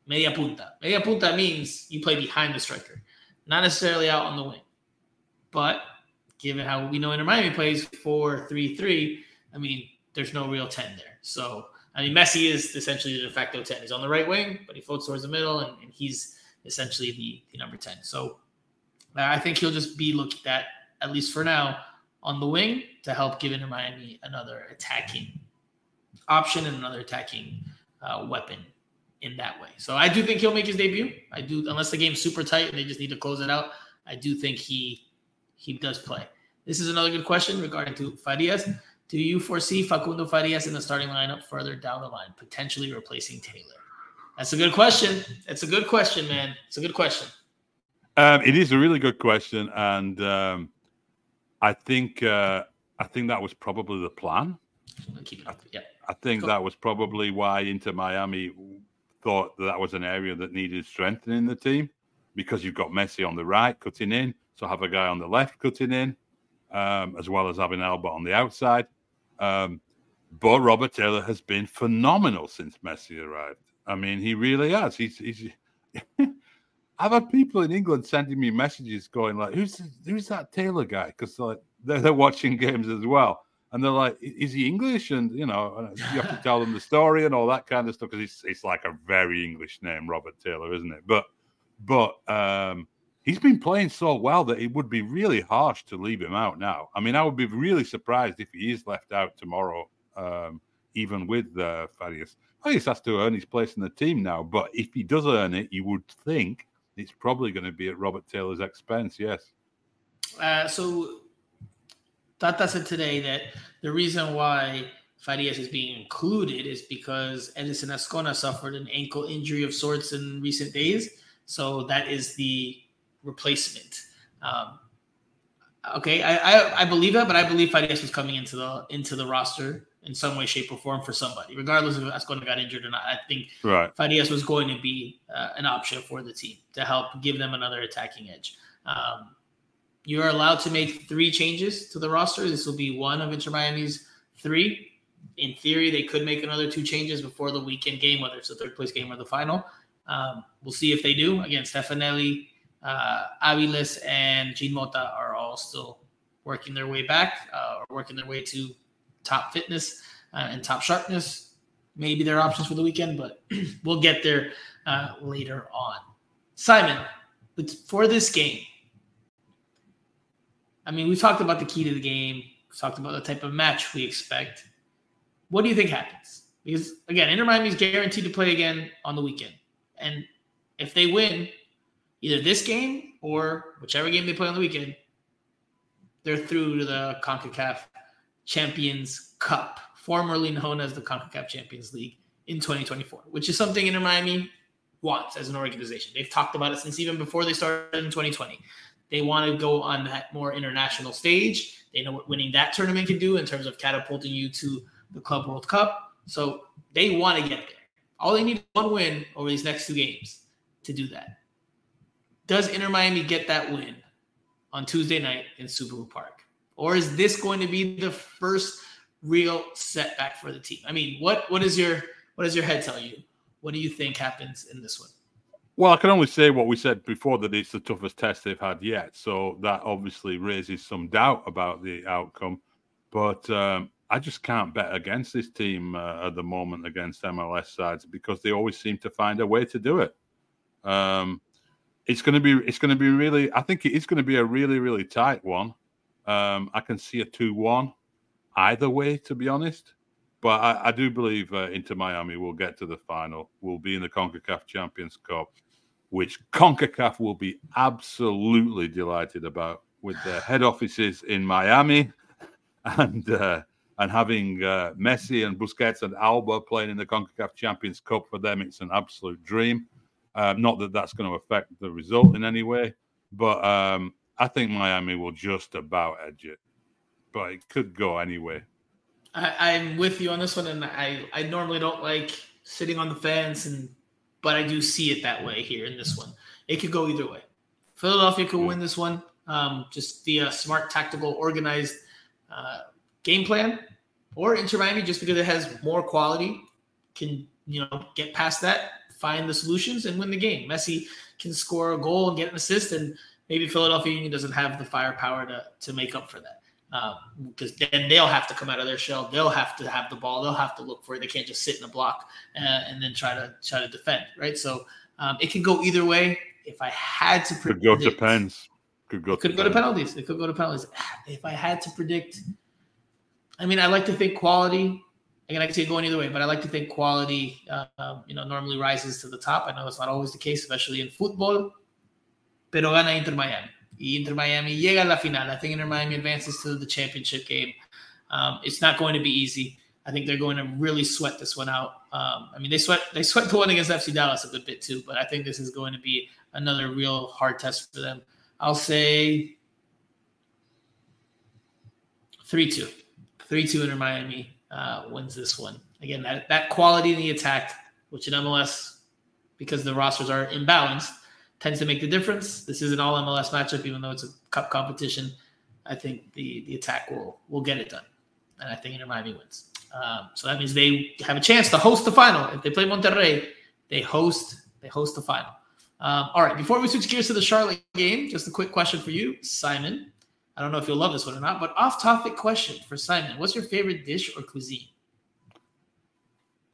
media punta. Media punta means you play behind the striker, not necessarily out on the wing. But given how we know Inter Miami plays 4 3 3, I mean, there's no real 10 there. So, I mean, Messi is essentially the de facto 10. He's on the right wing, but he floats towards the middle, and, and he's essentially the, the number 10. So, I think he'll just be looked at, at least for now, on the wing to help give Inter Miami another attacking option and another attacking uh, weapon in that way. So I do think he'll make his debut. I do, unless the game's super tight and they just need to close it out. I do think he he does play. This is another good question regarding to Farias. Do you foresee Facundo Farias in the starting lineup further down the line, potentially replacing Taylor? That's a good question. It's a good question, man. It's a good question. Um, it is a really good question, and um, I think uh, I think that was probably the plan. I, yeah. I think that was probably why Inter Miami thought that, that was an area that needed strengthening the team because you've got Messi on the right cutting in, so have a guy on the left cutting in, um, as well as having Alba on the outside. Um, but Robert Taylor has been phenomenal since Messi arrived. I mean, he really has. He's, he's (laughs) I've had people in England sending me messages going like, "Who's who's that Taylor guy?" Because like they're, they're watching games as well, and they're like, "Is he English?" And you know, you have to tell them the story and all that kind of stuff because it's it's like a very English name, Robert Taylor, isn't it? But but um, he's been playing so well that it would be really harsh to leave him out now. I mean, I would be really surprised if he is left out tomorrow, um, even with uh, Farias. Farias has to earn his place in the team now, but if he does earn it, you would think it's probably going to be at Robert Taylor's expense. Yes. Uh, so Tata said today that the reason why Farias is being included is because Edison Azcona suffered an ankle injury of sorts in recent days. So that is the replacement. Um, okay, I, I, I believe that, but I believe Farias was coming into the into the roster in some way, shape, or form for somebody, regardless of if Azcona got injured or not. I think right. Farias was going to be uh, an option for the team to help give them another attacking edge. Um, you're allowed to make three changes to the roster. This will be one of Inter Miami's three. In theory, they could make another two changes before the weekend game, whether it's the third place game or the final. Um, we'll see if they do. Again, Stefanelli, uh, Aviles, and Jean Mota are all still working their way back uh, or working their way to top fitness uh, and top sharpness. Maybe their options for the weekend, but (clears throat) we'll get there uh, later on. Simon, for this game, I mean, we talked about the key to the game. We talked about the type of match we expect. What do you think happens? Because again, Inter Miami is guaranteed to play again on the weekend, and if they win either this game or whichever game they play on the weekend, they're through to the CONCACAF Champions Cup, formerly known as the CONCACAF Champions League in 2024, which is something Inter Miami wants as an organization. They've talked about it since even before they started in 2020. They want to go on that more international stage. They know what winning that tournament can do in terms of catapulting you to the Club World Cup. So they want to get there. All they need is one win over these next two games to do that. Does Inter Miami get that win on Tuesday night in Subaru Park? or is this going to be the first real setback for the team? I mean, what what is your what does your head tell you? What do you think happens in this one? Well, I can only say what we said before that it's the toughest test they've had yet. So that obviously raises some doubt about the outcome. But um, I just can't bet against this team uh, at the moment against MLS sides because they always seem to find a way to do it. Um, it's going to be it's going to be really. I think it is going to be a really really tight one. Um, I can see a 2 1 either way, to be honest. But I, I do believe uh, Inter Miami will get to the final, will be in the CONCACAF Champions Cup, which CONCACAF will be absolutely delighted about with their head offices in Miami (laughs) and uh, and having uh, Messi and Busquets and Alba playing in the CONCACAF Champions Cup for them, it's an absolute dream. Um, not that that's going to affect the result in any way, but um, I think Miami will just about edge it, but it could go anyway. I, am with you on this one, and I, I normally don't like sitting on the fence, and but I do see it that way here in this one. It could go either way. Philadelphia could win this one, um, just via smart, tactical, organized uh, game plan, or Inter Miami just because it has more quality can you know get past that, find the solutions, and win the game. Messi can score a goal and get an assist, and maybe Philadelphia Union doesn't have the firepower to to make up for that because um, then they'll have to come out of their shell. They'll have to have the ball. They'll have to look for it. They can't just sit in a block uh, and then try to try to defend, right? So um, it can go either way. If I had to predict, could go to pens. Could go. Could to go to penalties. It could go to penalties. (sighs) If I had to predict, I mean, I like to think quality. Again, I can see it going either way, but I like to think quality, uh, you know, normally rises to the top. I know it's not always the case, especially in football. Pero gana Inter Miami. Inter Miami llega a la final. I think Inter Miami advances to the championship game. Um, it's not going to be easy. I think they're going to really sweat this one out. Um, I mean, they sweat they sweat the one against FC Dallas a good bit too, but I think this is going to be another real hard test for them. I'll say three two, three two Inter Miami uh, wins this one. Again, that that quality in the attack, which in MLS, because the rosters are imbalanced, tends to make the difference. This is an all MLS matchup, even though it's a cup competition. I think the the attack will will get it done, and I think Inter Miami wins. Um, so that means they have a chance to host the final. If they play Monterrey, they host they host the final. Um, all right, before we switch gears to the Charlotte game, just a quick question for you, Simon. I don't know if you'll love this one or not, but off-topic question for Simon: What's your favorite dish or cuisine?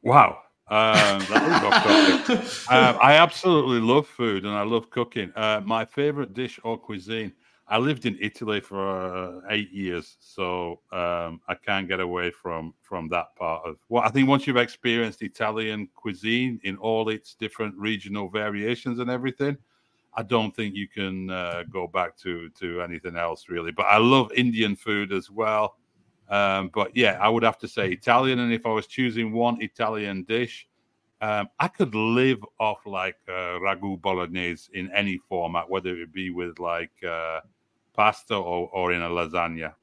Wow, um, (laughs) um, I absolutely love food and I love cooking. Uh, my favorite dish or cuisine. I lived in Italy for uh, eight years, so um, I can't get away from from that part of. Well, I think once you've experienced Italian cuisine in all its different regional variations and everything, I don't think you can uh, go back to to anything else really. But I love Indian food as well. Um, but yeah, I would have to say Italian. And if I was choosing one Italian dish, um, I could live off like uh, ragu bolognese in any format, whether it be with like uh, pasta or, or in a lasagna.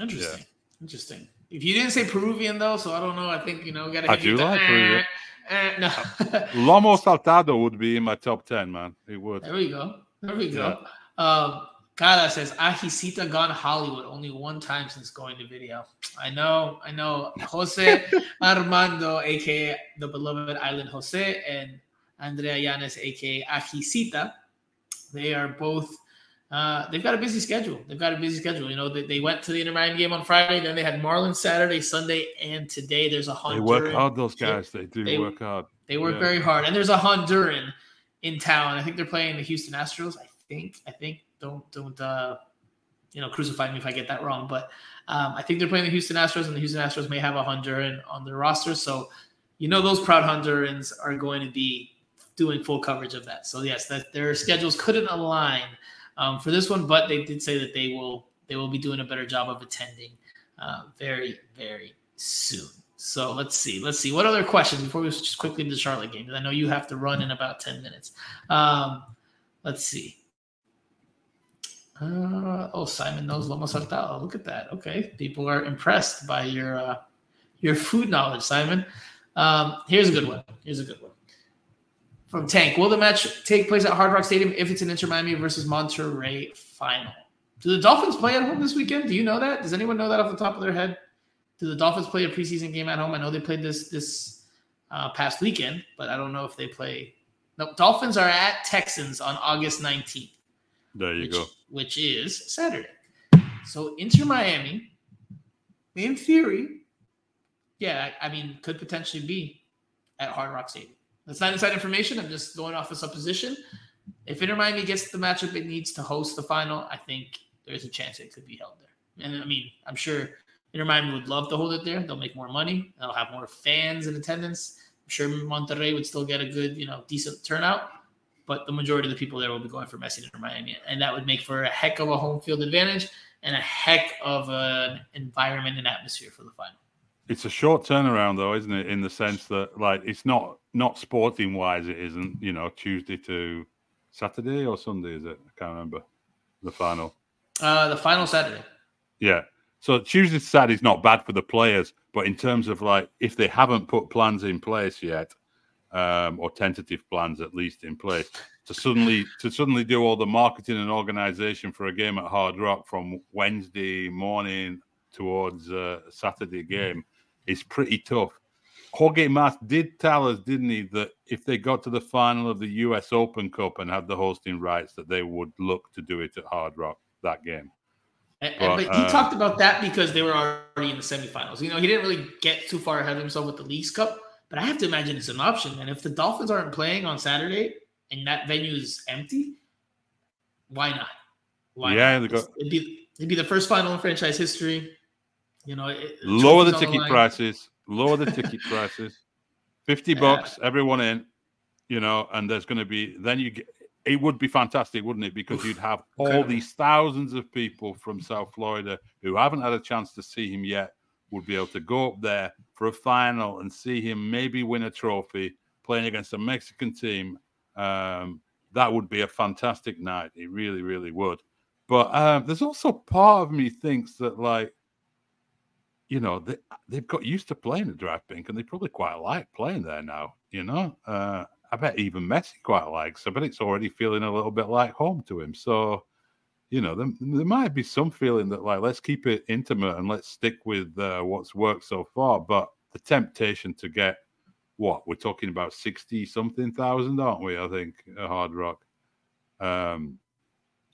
Interesting. Yeah. Interesting. If you didn't say Peruvian though, so I don't know. I think you know. Gotta I do like Peruvian. Eh, no. (laughs) Lomo saltado would be in my top ten, man. It would. There we go. There we go. Yeah. Um, Cara says Ajicita gone Hollywood only one time since going to video. I know, I know. Jose (laughs) Armando, aka the beloved Island Jose, and Andrea Yanes, aka Ajicita. They are both. Uh, they've got a busy schedule. They've got a busy schedule. You know, they, they went to the Inter Miami game on Friday. Then they had Marlins Saturday, Sunday, and today. There's a Honduran. They work hard. Those guys. They do they, work hard. They work yeah. very hard. And there's a Honduran in town. I think they're playing the Houston Astros. I think. I think don't don't uh, you know crucify me if I get that wrong. But um, I think they're playing the Houston Astros, and the Houston Astros may have a Honduran on their roster. So you know those proud Hondurans are going to be doing full coverage of that. So yes, that their schedules couldn't align um, for this one, but they did say that they will they will be doing a better job of attending uh, very very soon. So let's see. Let's see. What other questions before we just quickly into the Charlotte game? Because I know you have to run in about 10 minutes. Um, let's see. Uh, oh, Simon knows Lomo Saltado. Look at that. Okay, people are impressed by your uh, your food knowledge, Simon. Um, here's a good one. Here's a good one from Tank. Will the match take place at Hard Rock Stadium if it's an Inter Miami versus Monterrey final? Do the Dolphins play at home this weekend? Do you know that? Does anyone know that off the top of their head? Do the Dolphins play a preseason game at home? I know they played this this uh, past weekend, but I don't know if they play. No, Dolphins are at Texans on August 19th. There you which, go. Which is Saturday. So Inter Miami, in theory, yeah, I mean, could potentially be at Hard Rock Stadium. That's not inside information. I'm just going off a supposition. If Inter Miami gets the matchup it needs to host the final, I think there's a chance it could be held there. And I mean, I'm sure Inter Miami would love to hold it there. They'll make more money. They'll have more fans in attendance. I'm sure Monterrey would still get a good, you know, decent turnout but the majority of the people there will be going for Messi or Miami, and that would make for a heck of a home field advantage and a heck of an environment and atmosphere for the final. It's a short turnaround, though, isn't it? In the sense that, like, it's not not sporting wise, it isn't. You know, Tuesday to Saturday or Sunday is it? I can't remember the final. Uh, the final Saturday. Yeah. So Tuesday to Saturday is not bad for the players, but in terms of like if they haven't put plans in place yet, um, or tentative plans at least in place to suddenly to suddenly do all the marketing and organization for a game at Hard Rock from Wednesday morning towards uh, Saturday game is pretty tough. Jorge Mas did tell us, didn't he, that if they got to the final of the US Open Cup and had the hosting rights, that they would look to do it at Hard Rock that game. And, but, but, he uh, talked about that because they were already in the semifinals. You know, he didn't really get too far ahead of himself with the Leagues Cup, but I have to imagine it's an option. And if the Dolphins aren't playing on Saturday and that venue is empty, why not? Why yeah, not? Got, it'd be it'd be the first final in franchise history. You know, it, lower the ticket the prices. Lower the (laughs) ticket prices. Fifty yeah. bucks, everyone in. You know, and there's going to be then you get it would be fantastic, wouldn't it? Because you'd have all these thousands of people from South Florida who haven't had a chance to see him yet would be able to go up there for a final and see him maybe win a trophy playing against a Mexican team. Um, that would be a fantastic night. It really, really would. But um, there's also part of me thinks that, like, you know, they, they've got used to playing at DraftKings and they probably quite like playing there now, you know? Uh, I bet even Messi quite likes. I bet it's already feeling a little bit like home to him. So, you know, there, there might be some feeling that like let's keep it intimate and let's stick with uh, what's worked so far. But the temptation to get what we're talking about sixty something thousand, aren't we? I think a Hard Rock um,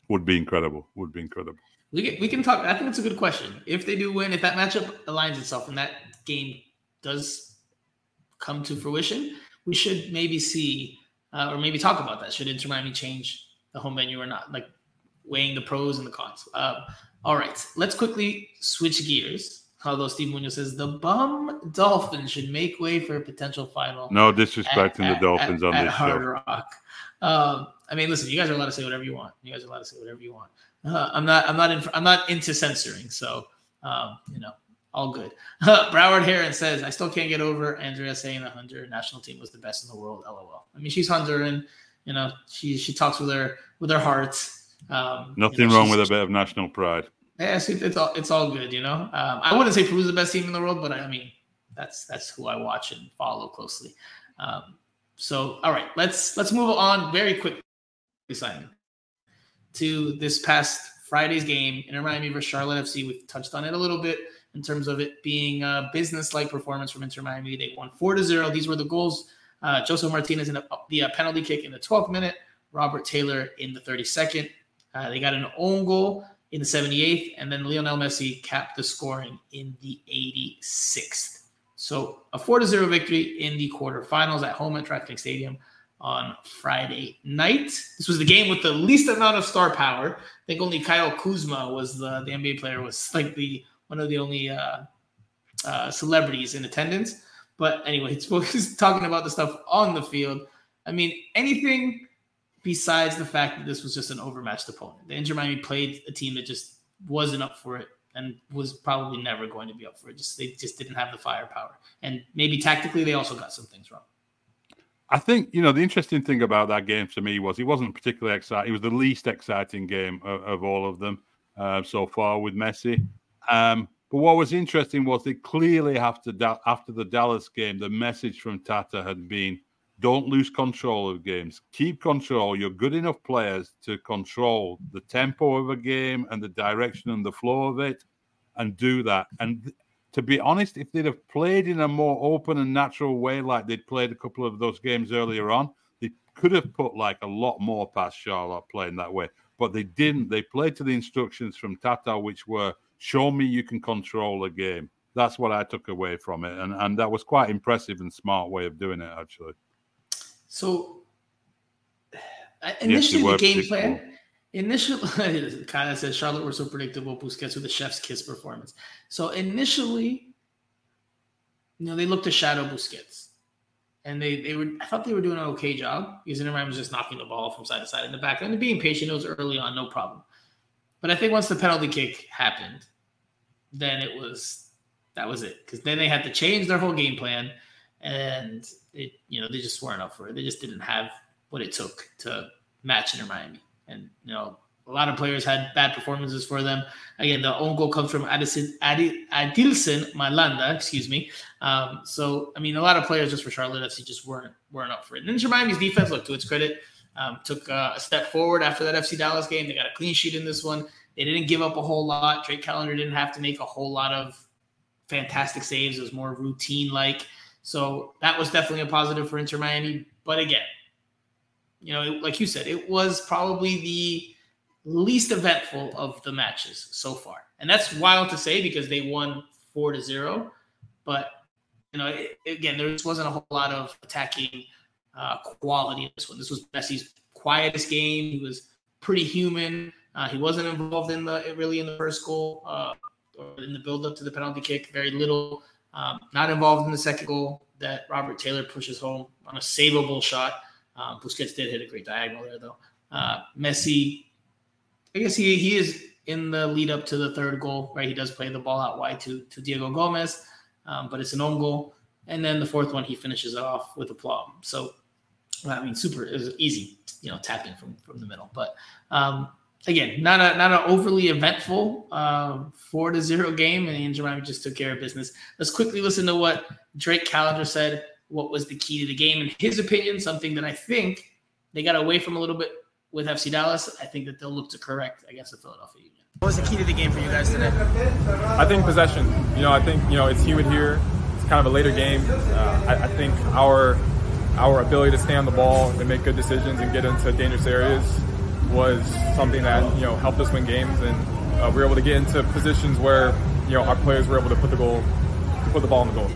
would be incredible. Would be incredible. We can, we can talk. I think it's a good question. If they do win, if that matchup aligns itself and that game does come to fruition, we should maybe see uh, or maybe talk about that. Should Inter Miami change the home venue or not? Like weighing the pros and the cons. Uh, all right, let's quickly switch gears. Although Steve Munoz says the bum Dolphins should make way for a potential final. No disrespecting the Dolphins at, on at this Hard show. Rock. Um, I mean, listen, you guys are allowed to say whatever you want. You guys are allowed to say whatever you want. Uh, I'm not. I'm not. In, I'm not into censoring. So, um, you know, all good. (laughs) Broward Heron says, I still can't get over Andrea saying the Honduran national team was the best in the world. LOL. I mean, she's Honduran. You know, she she talks with her with her heart. Um, Nothing you know, wrong with a bit of national pride. Yeah, it's, it's all it's all good. You know, um, I wouldn't say Peru's the best team in the world, but I mean, that's that's who I watch and follow closely. Um, so, all right, let's let's move on very quickly, Simon, to this past Friday's game, Inter Miami versus Charlotte FC. We've touched on it a little bit in terms of it being a business-like performance from Inter Miami. They won four to zero. These were the goals. Uh, Joseph Martinez in the, the uh, penalty kick in the 12th minute. Robert Taylor in the 32nd. Uh, they got an own goal in the 78th, and then Lionel Messi capped the scoring in the 86th. So a four to zero victory in the quarterfinals at home at DraftKings Stadium on Friday night. This was the game with the least amount of star power. I think only Kyle Kuzma was the, the NBA player was like the one of the only uh, uh, celebrities in attendance. But anyway, (laughs) talking about the stuff on the field. I mean, anything besides the fact that this was just an overmatched opponent. The Inter Miami played a team that just wasn't up for it and was probably never going to be up for it. Just they just didn't have the firepower, and maybe tactically they also got some things wrong. I think you know the interesting thing about that game to me was it wasn't particularly exciting. It was the least exciting game of, of all of them uh, so far with Messi. Um, but what was interesting was they clearly after after the Dallas game, the message from Tata had been, "Don't lose control of games. Keep control. You're good enough players to control the tempo of a game and the direction and the flow of it, and do that." And to be honest, if they'd have played in a more open and natural way, like they'd played a couple of those games earlier on, they could have put like a lot more past Charlotte playing that way. But they didn't. They played to the instructions from Tata, which were show me you can control a game. That's what I took away from it, and and that was quite impressive and smart way of doing it actually. So (sighs) initially yes, the game plan. Initially, (laughs) of says Charlotte were so predictable. Busquets with the chef's kiss performance. So initially, you know, they looked to shadow Busquets, and they they were. I thought they were doing an okay job because Inter was just knocking the ball from side to side in the back and being patient. It was early on, no problem. But I think once the penalty kick happened, then it was that was it because then they had to change their whole game plan, and it you know they just weren't up for it. They just didn't have what it took to match Inter Miami, and you know a lot of players had bad performances for them. Again, the own goal comes from Addison, Adilson Malanda, excuse me. Um, so, I mean, a lot of players just for Charlotte FC just weren't weren't up for it. And Inter Miami's defense, look, to its credit, um, took uh, a step forward after that FC Dallas game. They got a clean sheet in this one. They didn't give up a whole lot. Drake Callender didn't have to make a whole lot of fantastic saves. It was more routine like. So that was definitely a positive for Inter Miami. But again, you know, like you said, it was probably the least eventful of the matches so far. And that's wild to say because they won four to zero. But, you know, it, again, there just wasn't a whole lot of attacking uh, quality in this one. This was Messi's quietest game. He was pretty human. Uh, he wasn't involved in the really in the first goal uh, or in the build up to the penalty kick. Very little. Um, not involved in the second goal that Robert Taylor pushes home on a savable shot. Um, Busquets did hit a great diagonal there, though. Uh, Messi, I guess he he is in the lead up to the third goal, right? He does play the ball out wide to to Diego Gomez, um, but it's an own goal. And then the fourth one, he finishes it off with a plum. So, I mean, super is easy, you know, tapping from from the middle. But um, again, not a not an overly eventful uh, four to zero game, and Inter Miami just took care of business. Let's quickly listen to what Drake Callender said. What was the key to the game? In his opinion, something that I think they got away from a little bit with FC Dallas. I think that they'll look to correct against the Philadelphia Union. What was the key to the game for you guys today? I think possession. You know, I think you know it's humid here. It's kind of a later game. Uh, I, I think our our ability to stay on the ball and make good decisions and get into dangerous areas was something that you know helped us win games, and uh, we were able to get into positions where you know our players were able to put the goal, to put the ball in the goal.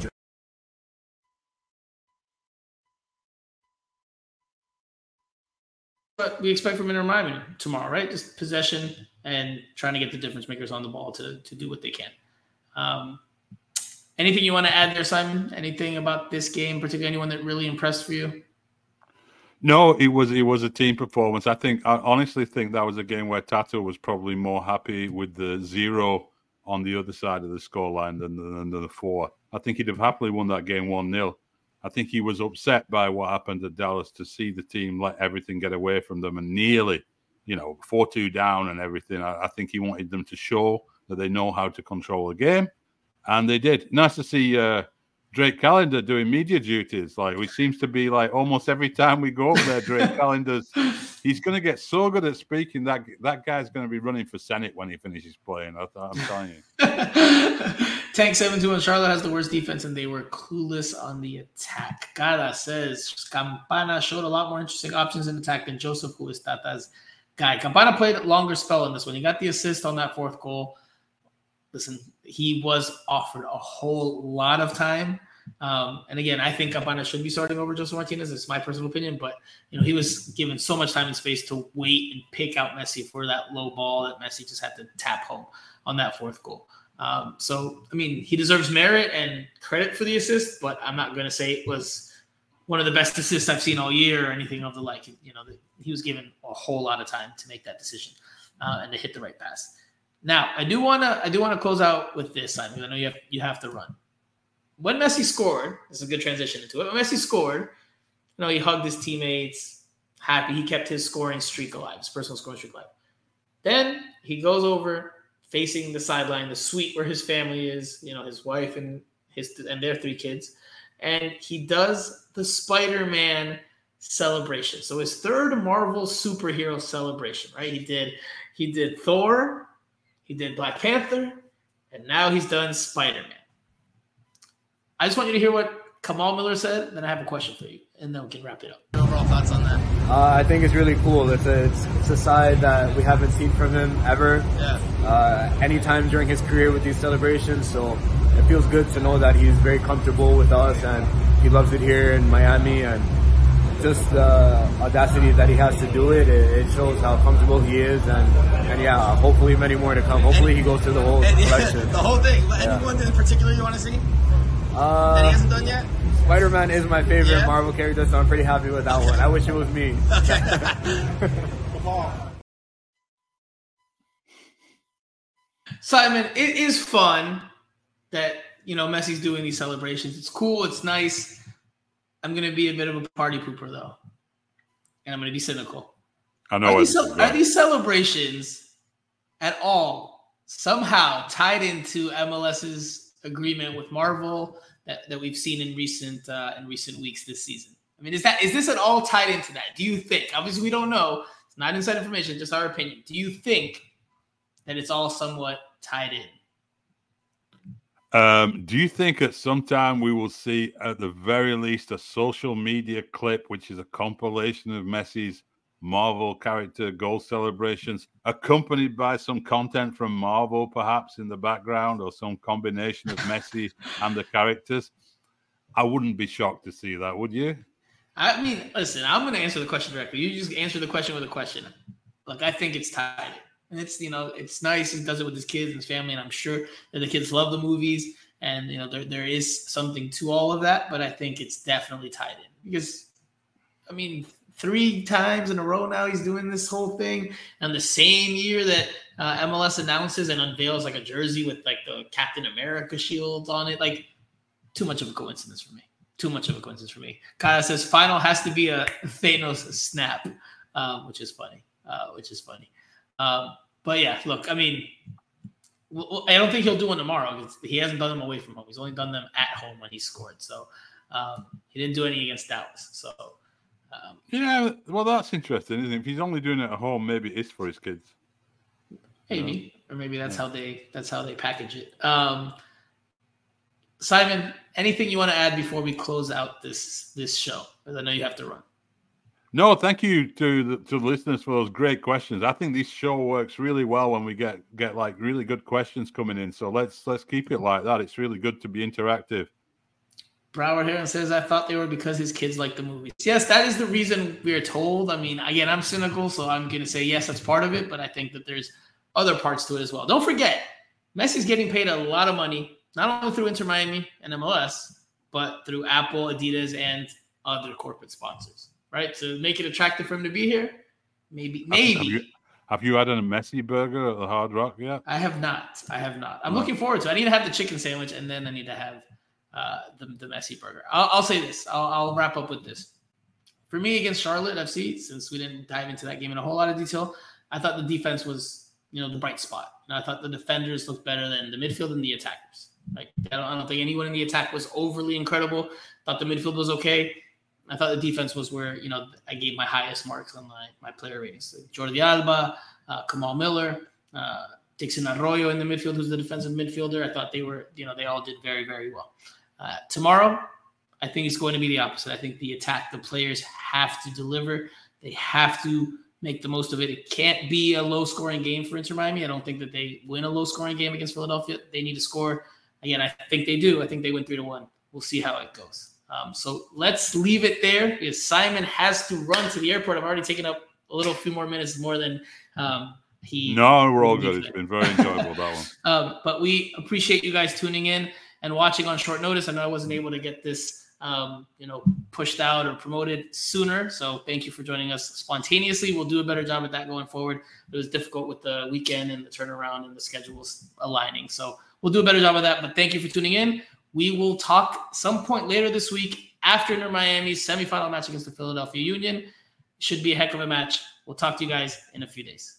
What we expect from Inter Miami tomorrow, right? Just possession and trying to get the difference makers on the ball to to do what they can. Um, anything you want to add there, Simon? Anything about this game, particularly anyone that really impressed for you? No, it was it was a team performance. I think I honestly think that was a game where Tato was probably more happy with the zero on the other side of the scoreline than, than, than the four. I think he'd have happily won that game one 0 I think he was upset by what happened at Dallas to see the team let everything get away from them and nearly, you know, four two down and everything. I, I think he wanted them to show that they know how to control the game, and they did. Nice to see. Uh, Drake Callender doing media duties. Like we seems to be like almost every time we go over there, Drake (laughs) Callender's he's going to get so good at speaking that that guy's going to be running for Senate when he finishes playing. I, am telling you. (laughs) Tank seven two one. Charlotte has the worst defense, and they were clueless on the attack. Gada says Campana showed a lot more interesting options in attack than Joseph, who is Tata's guy. Campana played a longer spell in this one. He got the assist on that fourth goal. Listen, he was offered a whole lot of time um, and again, I think Campana should be starting over Joseph Martinez. It's my personal opinion, but you know he was given so much time and space to wait and pick out Messi for that low ball that Messi just had to tap home on that fourth goal. Um, so I mean, he deserves merit and credit for the assist, but I'm not going to say it was one of the best assists I've seen all year or anything of the like. You know, he was given a whole lot of time to make that decision uh, and to hit the right pass. Now, I do want to I do want to close out with this, Simon. I know you have you have to run when Messi scored, this is a good transition into it. When Messi scored, you know, he hugged his teammates, happy. He kept his scoring streak alive, his personal scoring streak alive. Then he goes over facing the sideline, the suite where his family is, you know, his wife and his and their three kids, and he does the Spider-Man celebration. So his third Marvel superhero celebration, right? He did he did Thor, he did Black Panther, and now he's done Spider-Man. I just want you to hear what Kamal Miller said, then I have a question for you, and then we can wrap it up. Overall thoughts on that? Uh, I think it's really cool. It's a, it's, it's, a side that we haven't seen from him ever. Yeah. Uh, anytime during his career with these celebrations, so it feels good to know that he's very comfortable with us and he loves it here in Miami and just the audacity that he has to do it, it, it shows how comfortable he is and, and yeah, hopefully many more to come. Hopefully he goes through the whole collection. (laughs) the whole thing. Anyone yeah. in particular you want to see? Uh, that he done yet? Spider Man is my favorite yeah? Marvel character, so I'm pretty happy with that one. I wish it was me. (laughs) (laughs) Simon, it is fun that you know Messi's doing these celebrations. It's cool. It's nice. I'm gonna be a bit of a party pooper though, and I'm gonna be cynical. I know. Are these, are these celebrations at all somehow tied into MLS's agreement with Marvel that, that we've seen in recent uh, in recent weeks this season. I mean, is that is this at all tied into that? Do you think? Obviously, we don't know. It's not inside information, just our opinion. Do you think that it's all somewhat tied in. Um, do you think at some time we will see, at the very least, a social media clip, which is a compilation of Messi's Marvel character goal celebrations, accompanied by some content from Marvel, perhaps in the background, or some combination of Messi (laughs) and the characters? I wouldn't be shocked to see that, would you? I mean, listen, I'm going to answer the question directly. You just answer the question with a question. Like, I think it's tied. And it's, you know, it's nice. He does it with his kids and his family. And I'm sure that the kids love the movies. And, you know, there, there is something to all of that. But I think it's definitely tied in because, I mean, three times in a row now he's doing this whole thing. And the same year that uh, MLS announces and unveils like a jersey with like the Captain America shield on it, like, too much of a coincidence for me too much of a coincidence for me. Kyle says final has to be a Thanos snap, um, which is funny. Uh, which is funny. Um, but yeah, look, I mean, I don't think he'll do one tomorrow. He hasn't done them away from home. He's only done them at home when he scored. So um, he didn't do any against Dallas. So um, yeah, well, that's interesting, isn't it? If he's only doing it at home, maybe it's for his kids. Maybe, or maybe that's yeah. how they that's how they package it. Um, Simon, anything you want to add before we close out this this show? Because I know you have to run. No, thank you to the to the listeners for those great questions. I think this show works really well when we get get like really good questions coming in. So let's let's keep it like that. It's really good to be interactive. Broward and says, I thought they were because his kids like the movies. Yes, that is the reason we are told. I mean, again, I'm cynical, so I'm going to say yes, that's part of it, but I think that there's other parts to it as well. Don't forget, Messi's getting paid a lot of money not only through Inter Miami and MLS, but through Apple, Adidas, and other corporate sponsors, right? To make it attractive for him to be here, maybe, maybe. Have you, have you had a Messi burger at the Hard Rock yet? I have not. I have not. I'm no. looking forward to. it. I need to have the chicken sandwich, and then I need to have uh, the the Messi burger. I'll, I'll say this. I'll, I'll wrap up with this. For me against Charlotte FC, since we didn't dive into that game in a whole lot of detail, I thought the defense was, you know, the bright spot. And I thought the defenders looked better than the midfield and the attackers. Like I don't, I don't think anyone in the attack was overly incredible. Thought the midfield was okay. I thought the defense was where you know I gave my highest marks on my my player ratings. Jordi Alba, uh, Kamal Miller, uh, Dixon Arroyo in the midfield, who's the defensive midfielder. I thought they were you know they all did very very well. Uh, tomorrow, I think it's going to be the opposite. I think the attack, the players have to deliver. They have to make the most of it. It can't be a low scoring game for Inter Miami. I don't think that they win a low scoring game against Philadelphia. They need to score Again, I think they do. I think they win three to one. We'll see how it goes. Um, so let's leave it there because Simon has to run to the airport. I've already taken up a little few more minutes more than um, he. No, we're all good. It's been very enjoyable that one. (laughs) Um, but we appreciate you guys tuning in and watching on short notice. I know I wasn't able to get this, um, you know, pushed out or promoted sooner. So thank you for joining us spontaneously. We'll do a better job at that going forward. It was difficult with the weekend and the turnaround and the schedules aligning. So We'll do a better job of that. But thank you for tuning in. We will talk some point later this week after Inter Miami's semifinal match against the Philadelphia Union. Should be a heck of a match. We'll talk to you guys in a few days.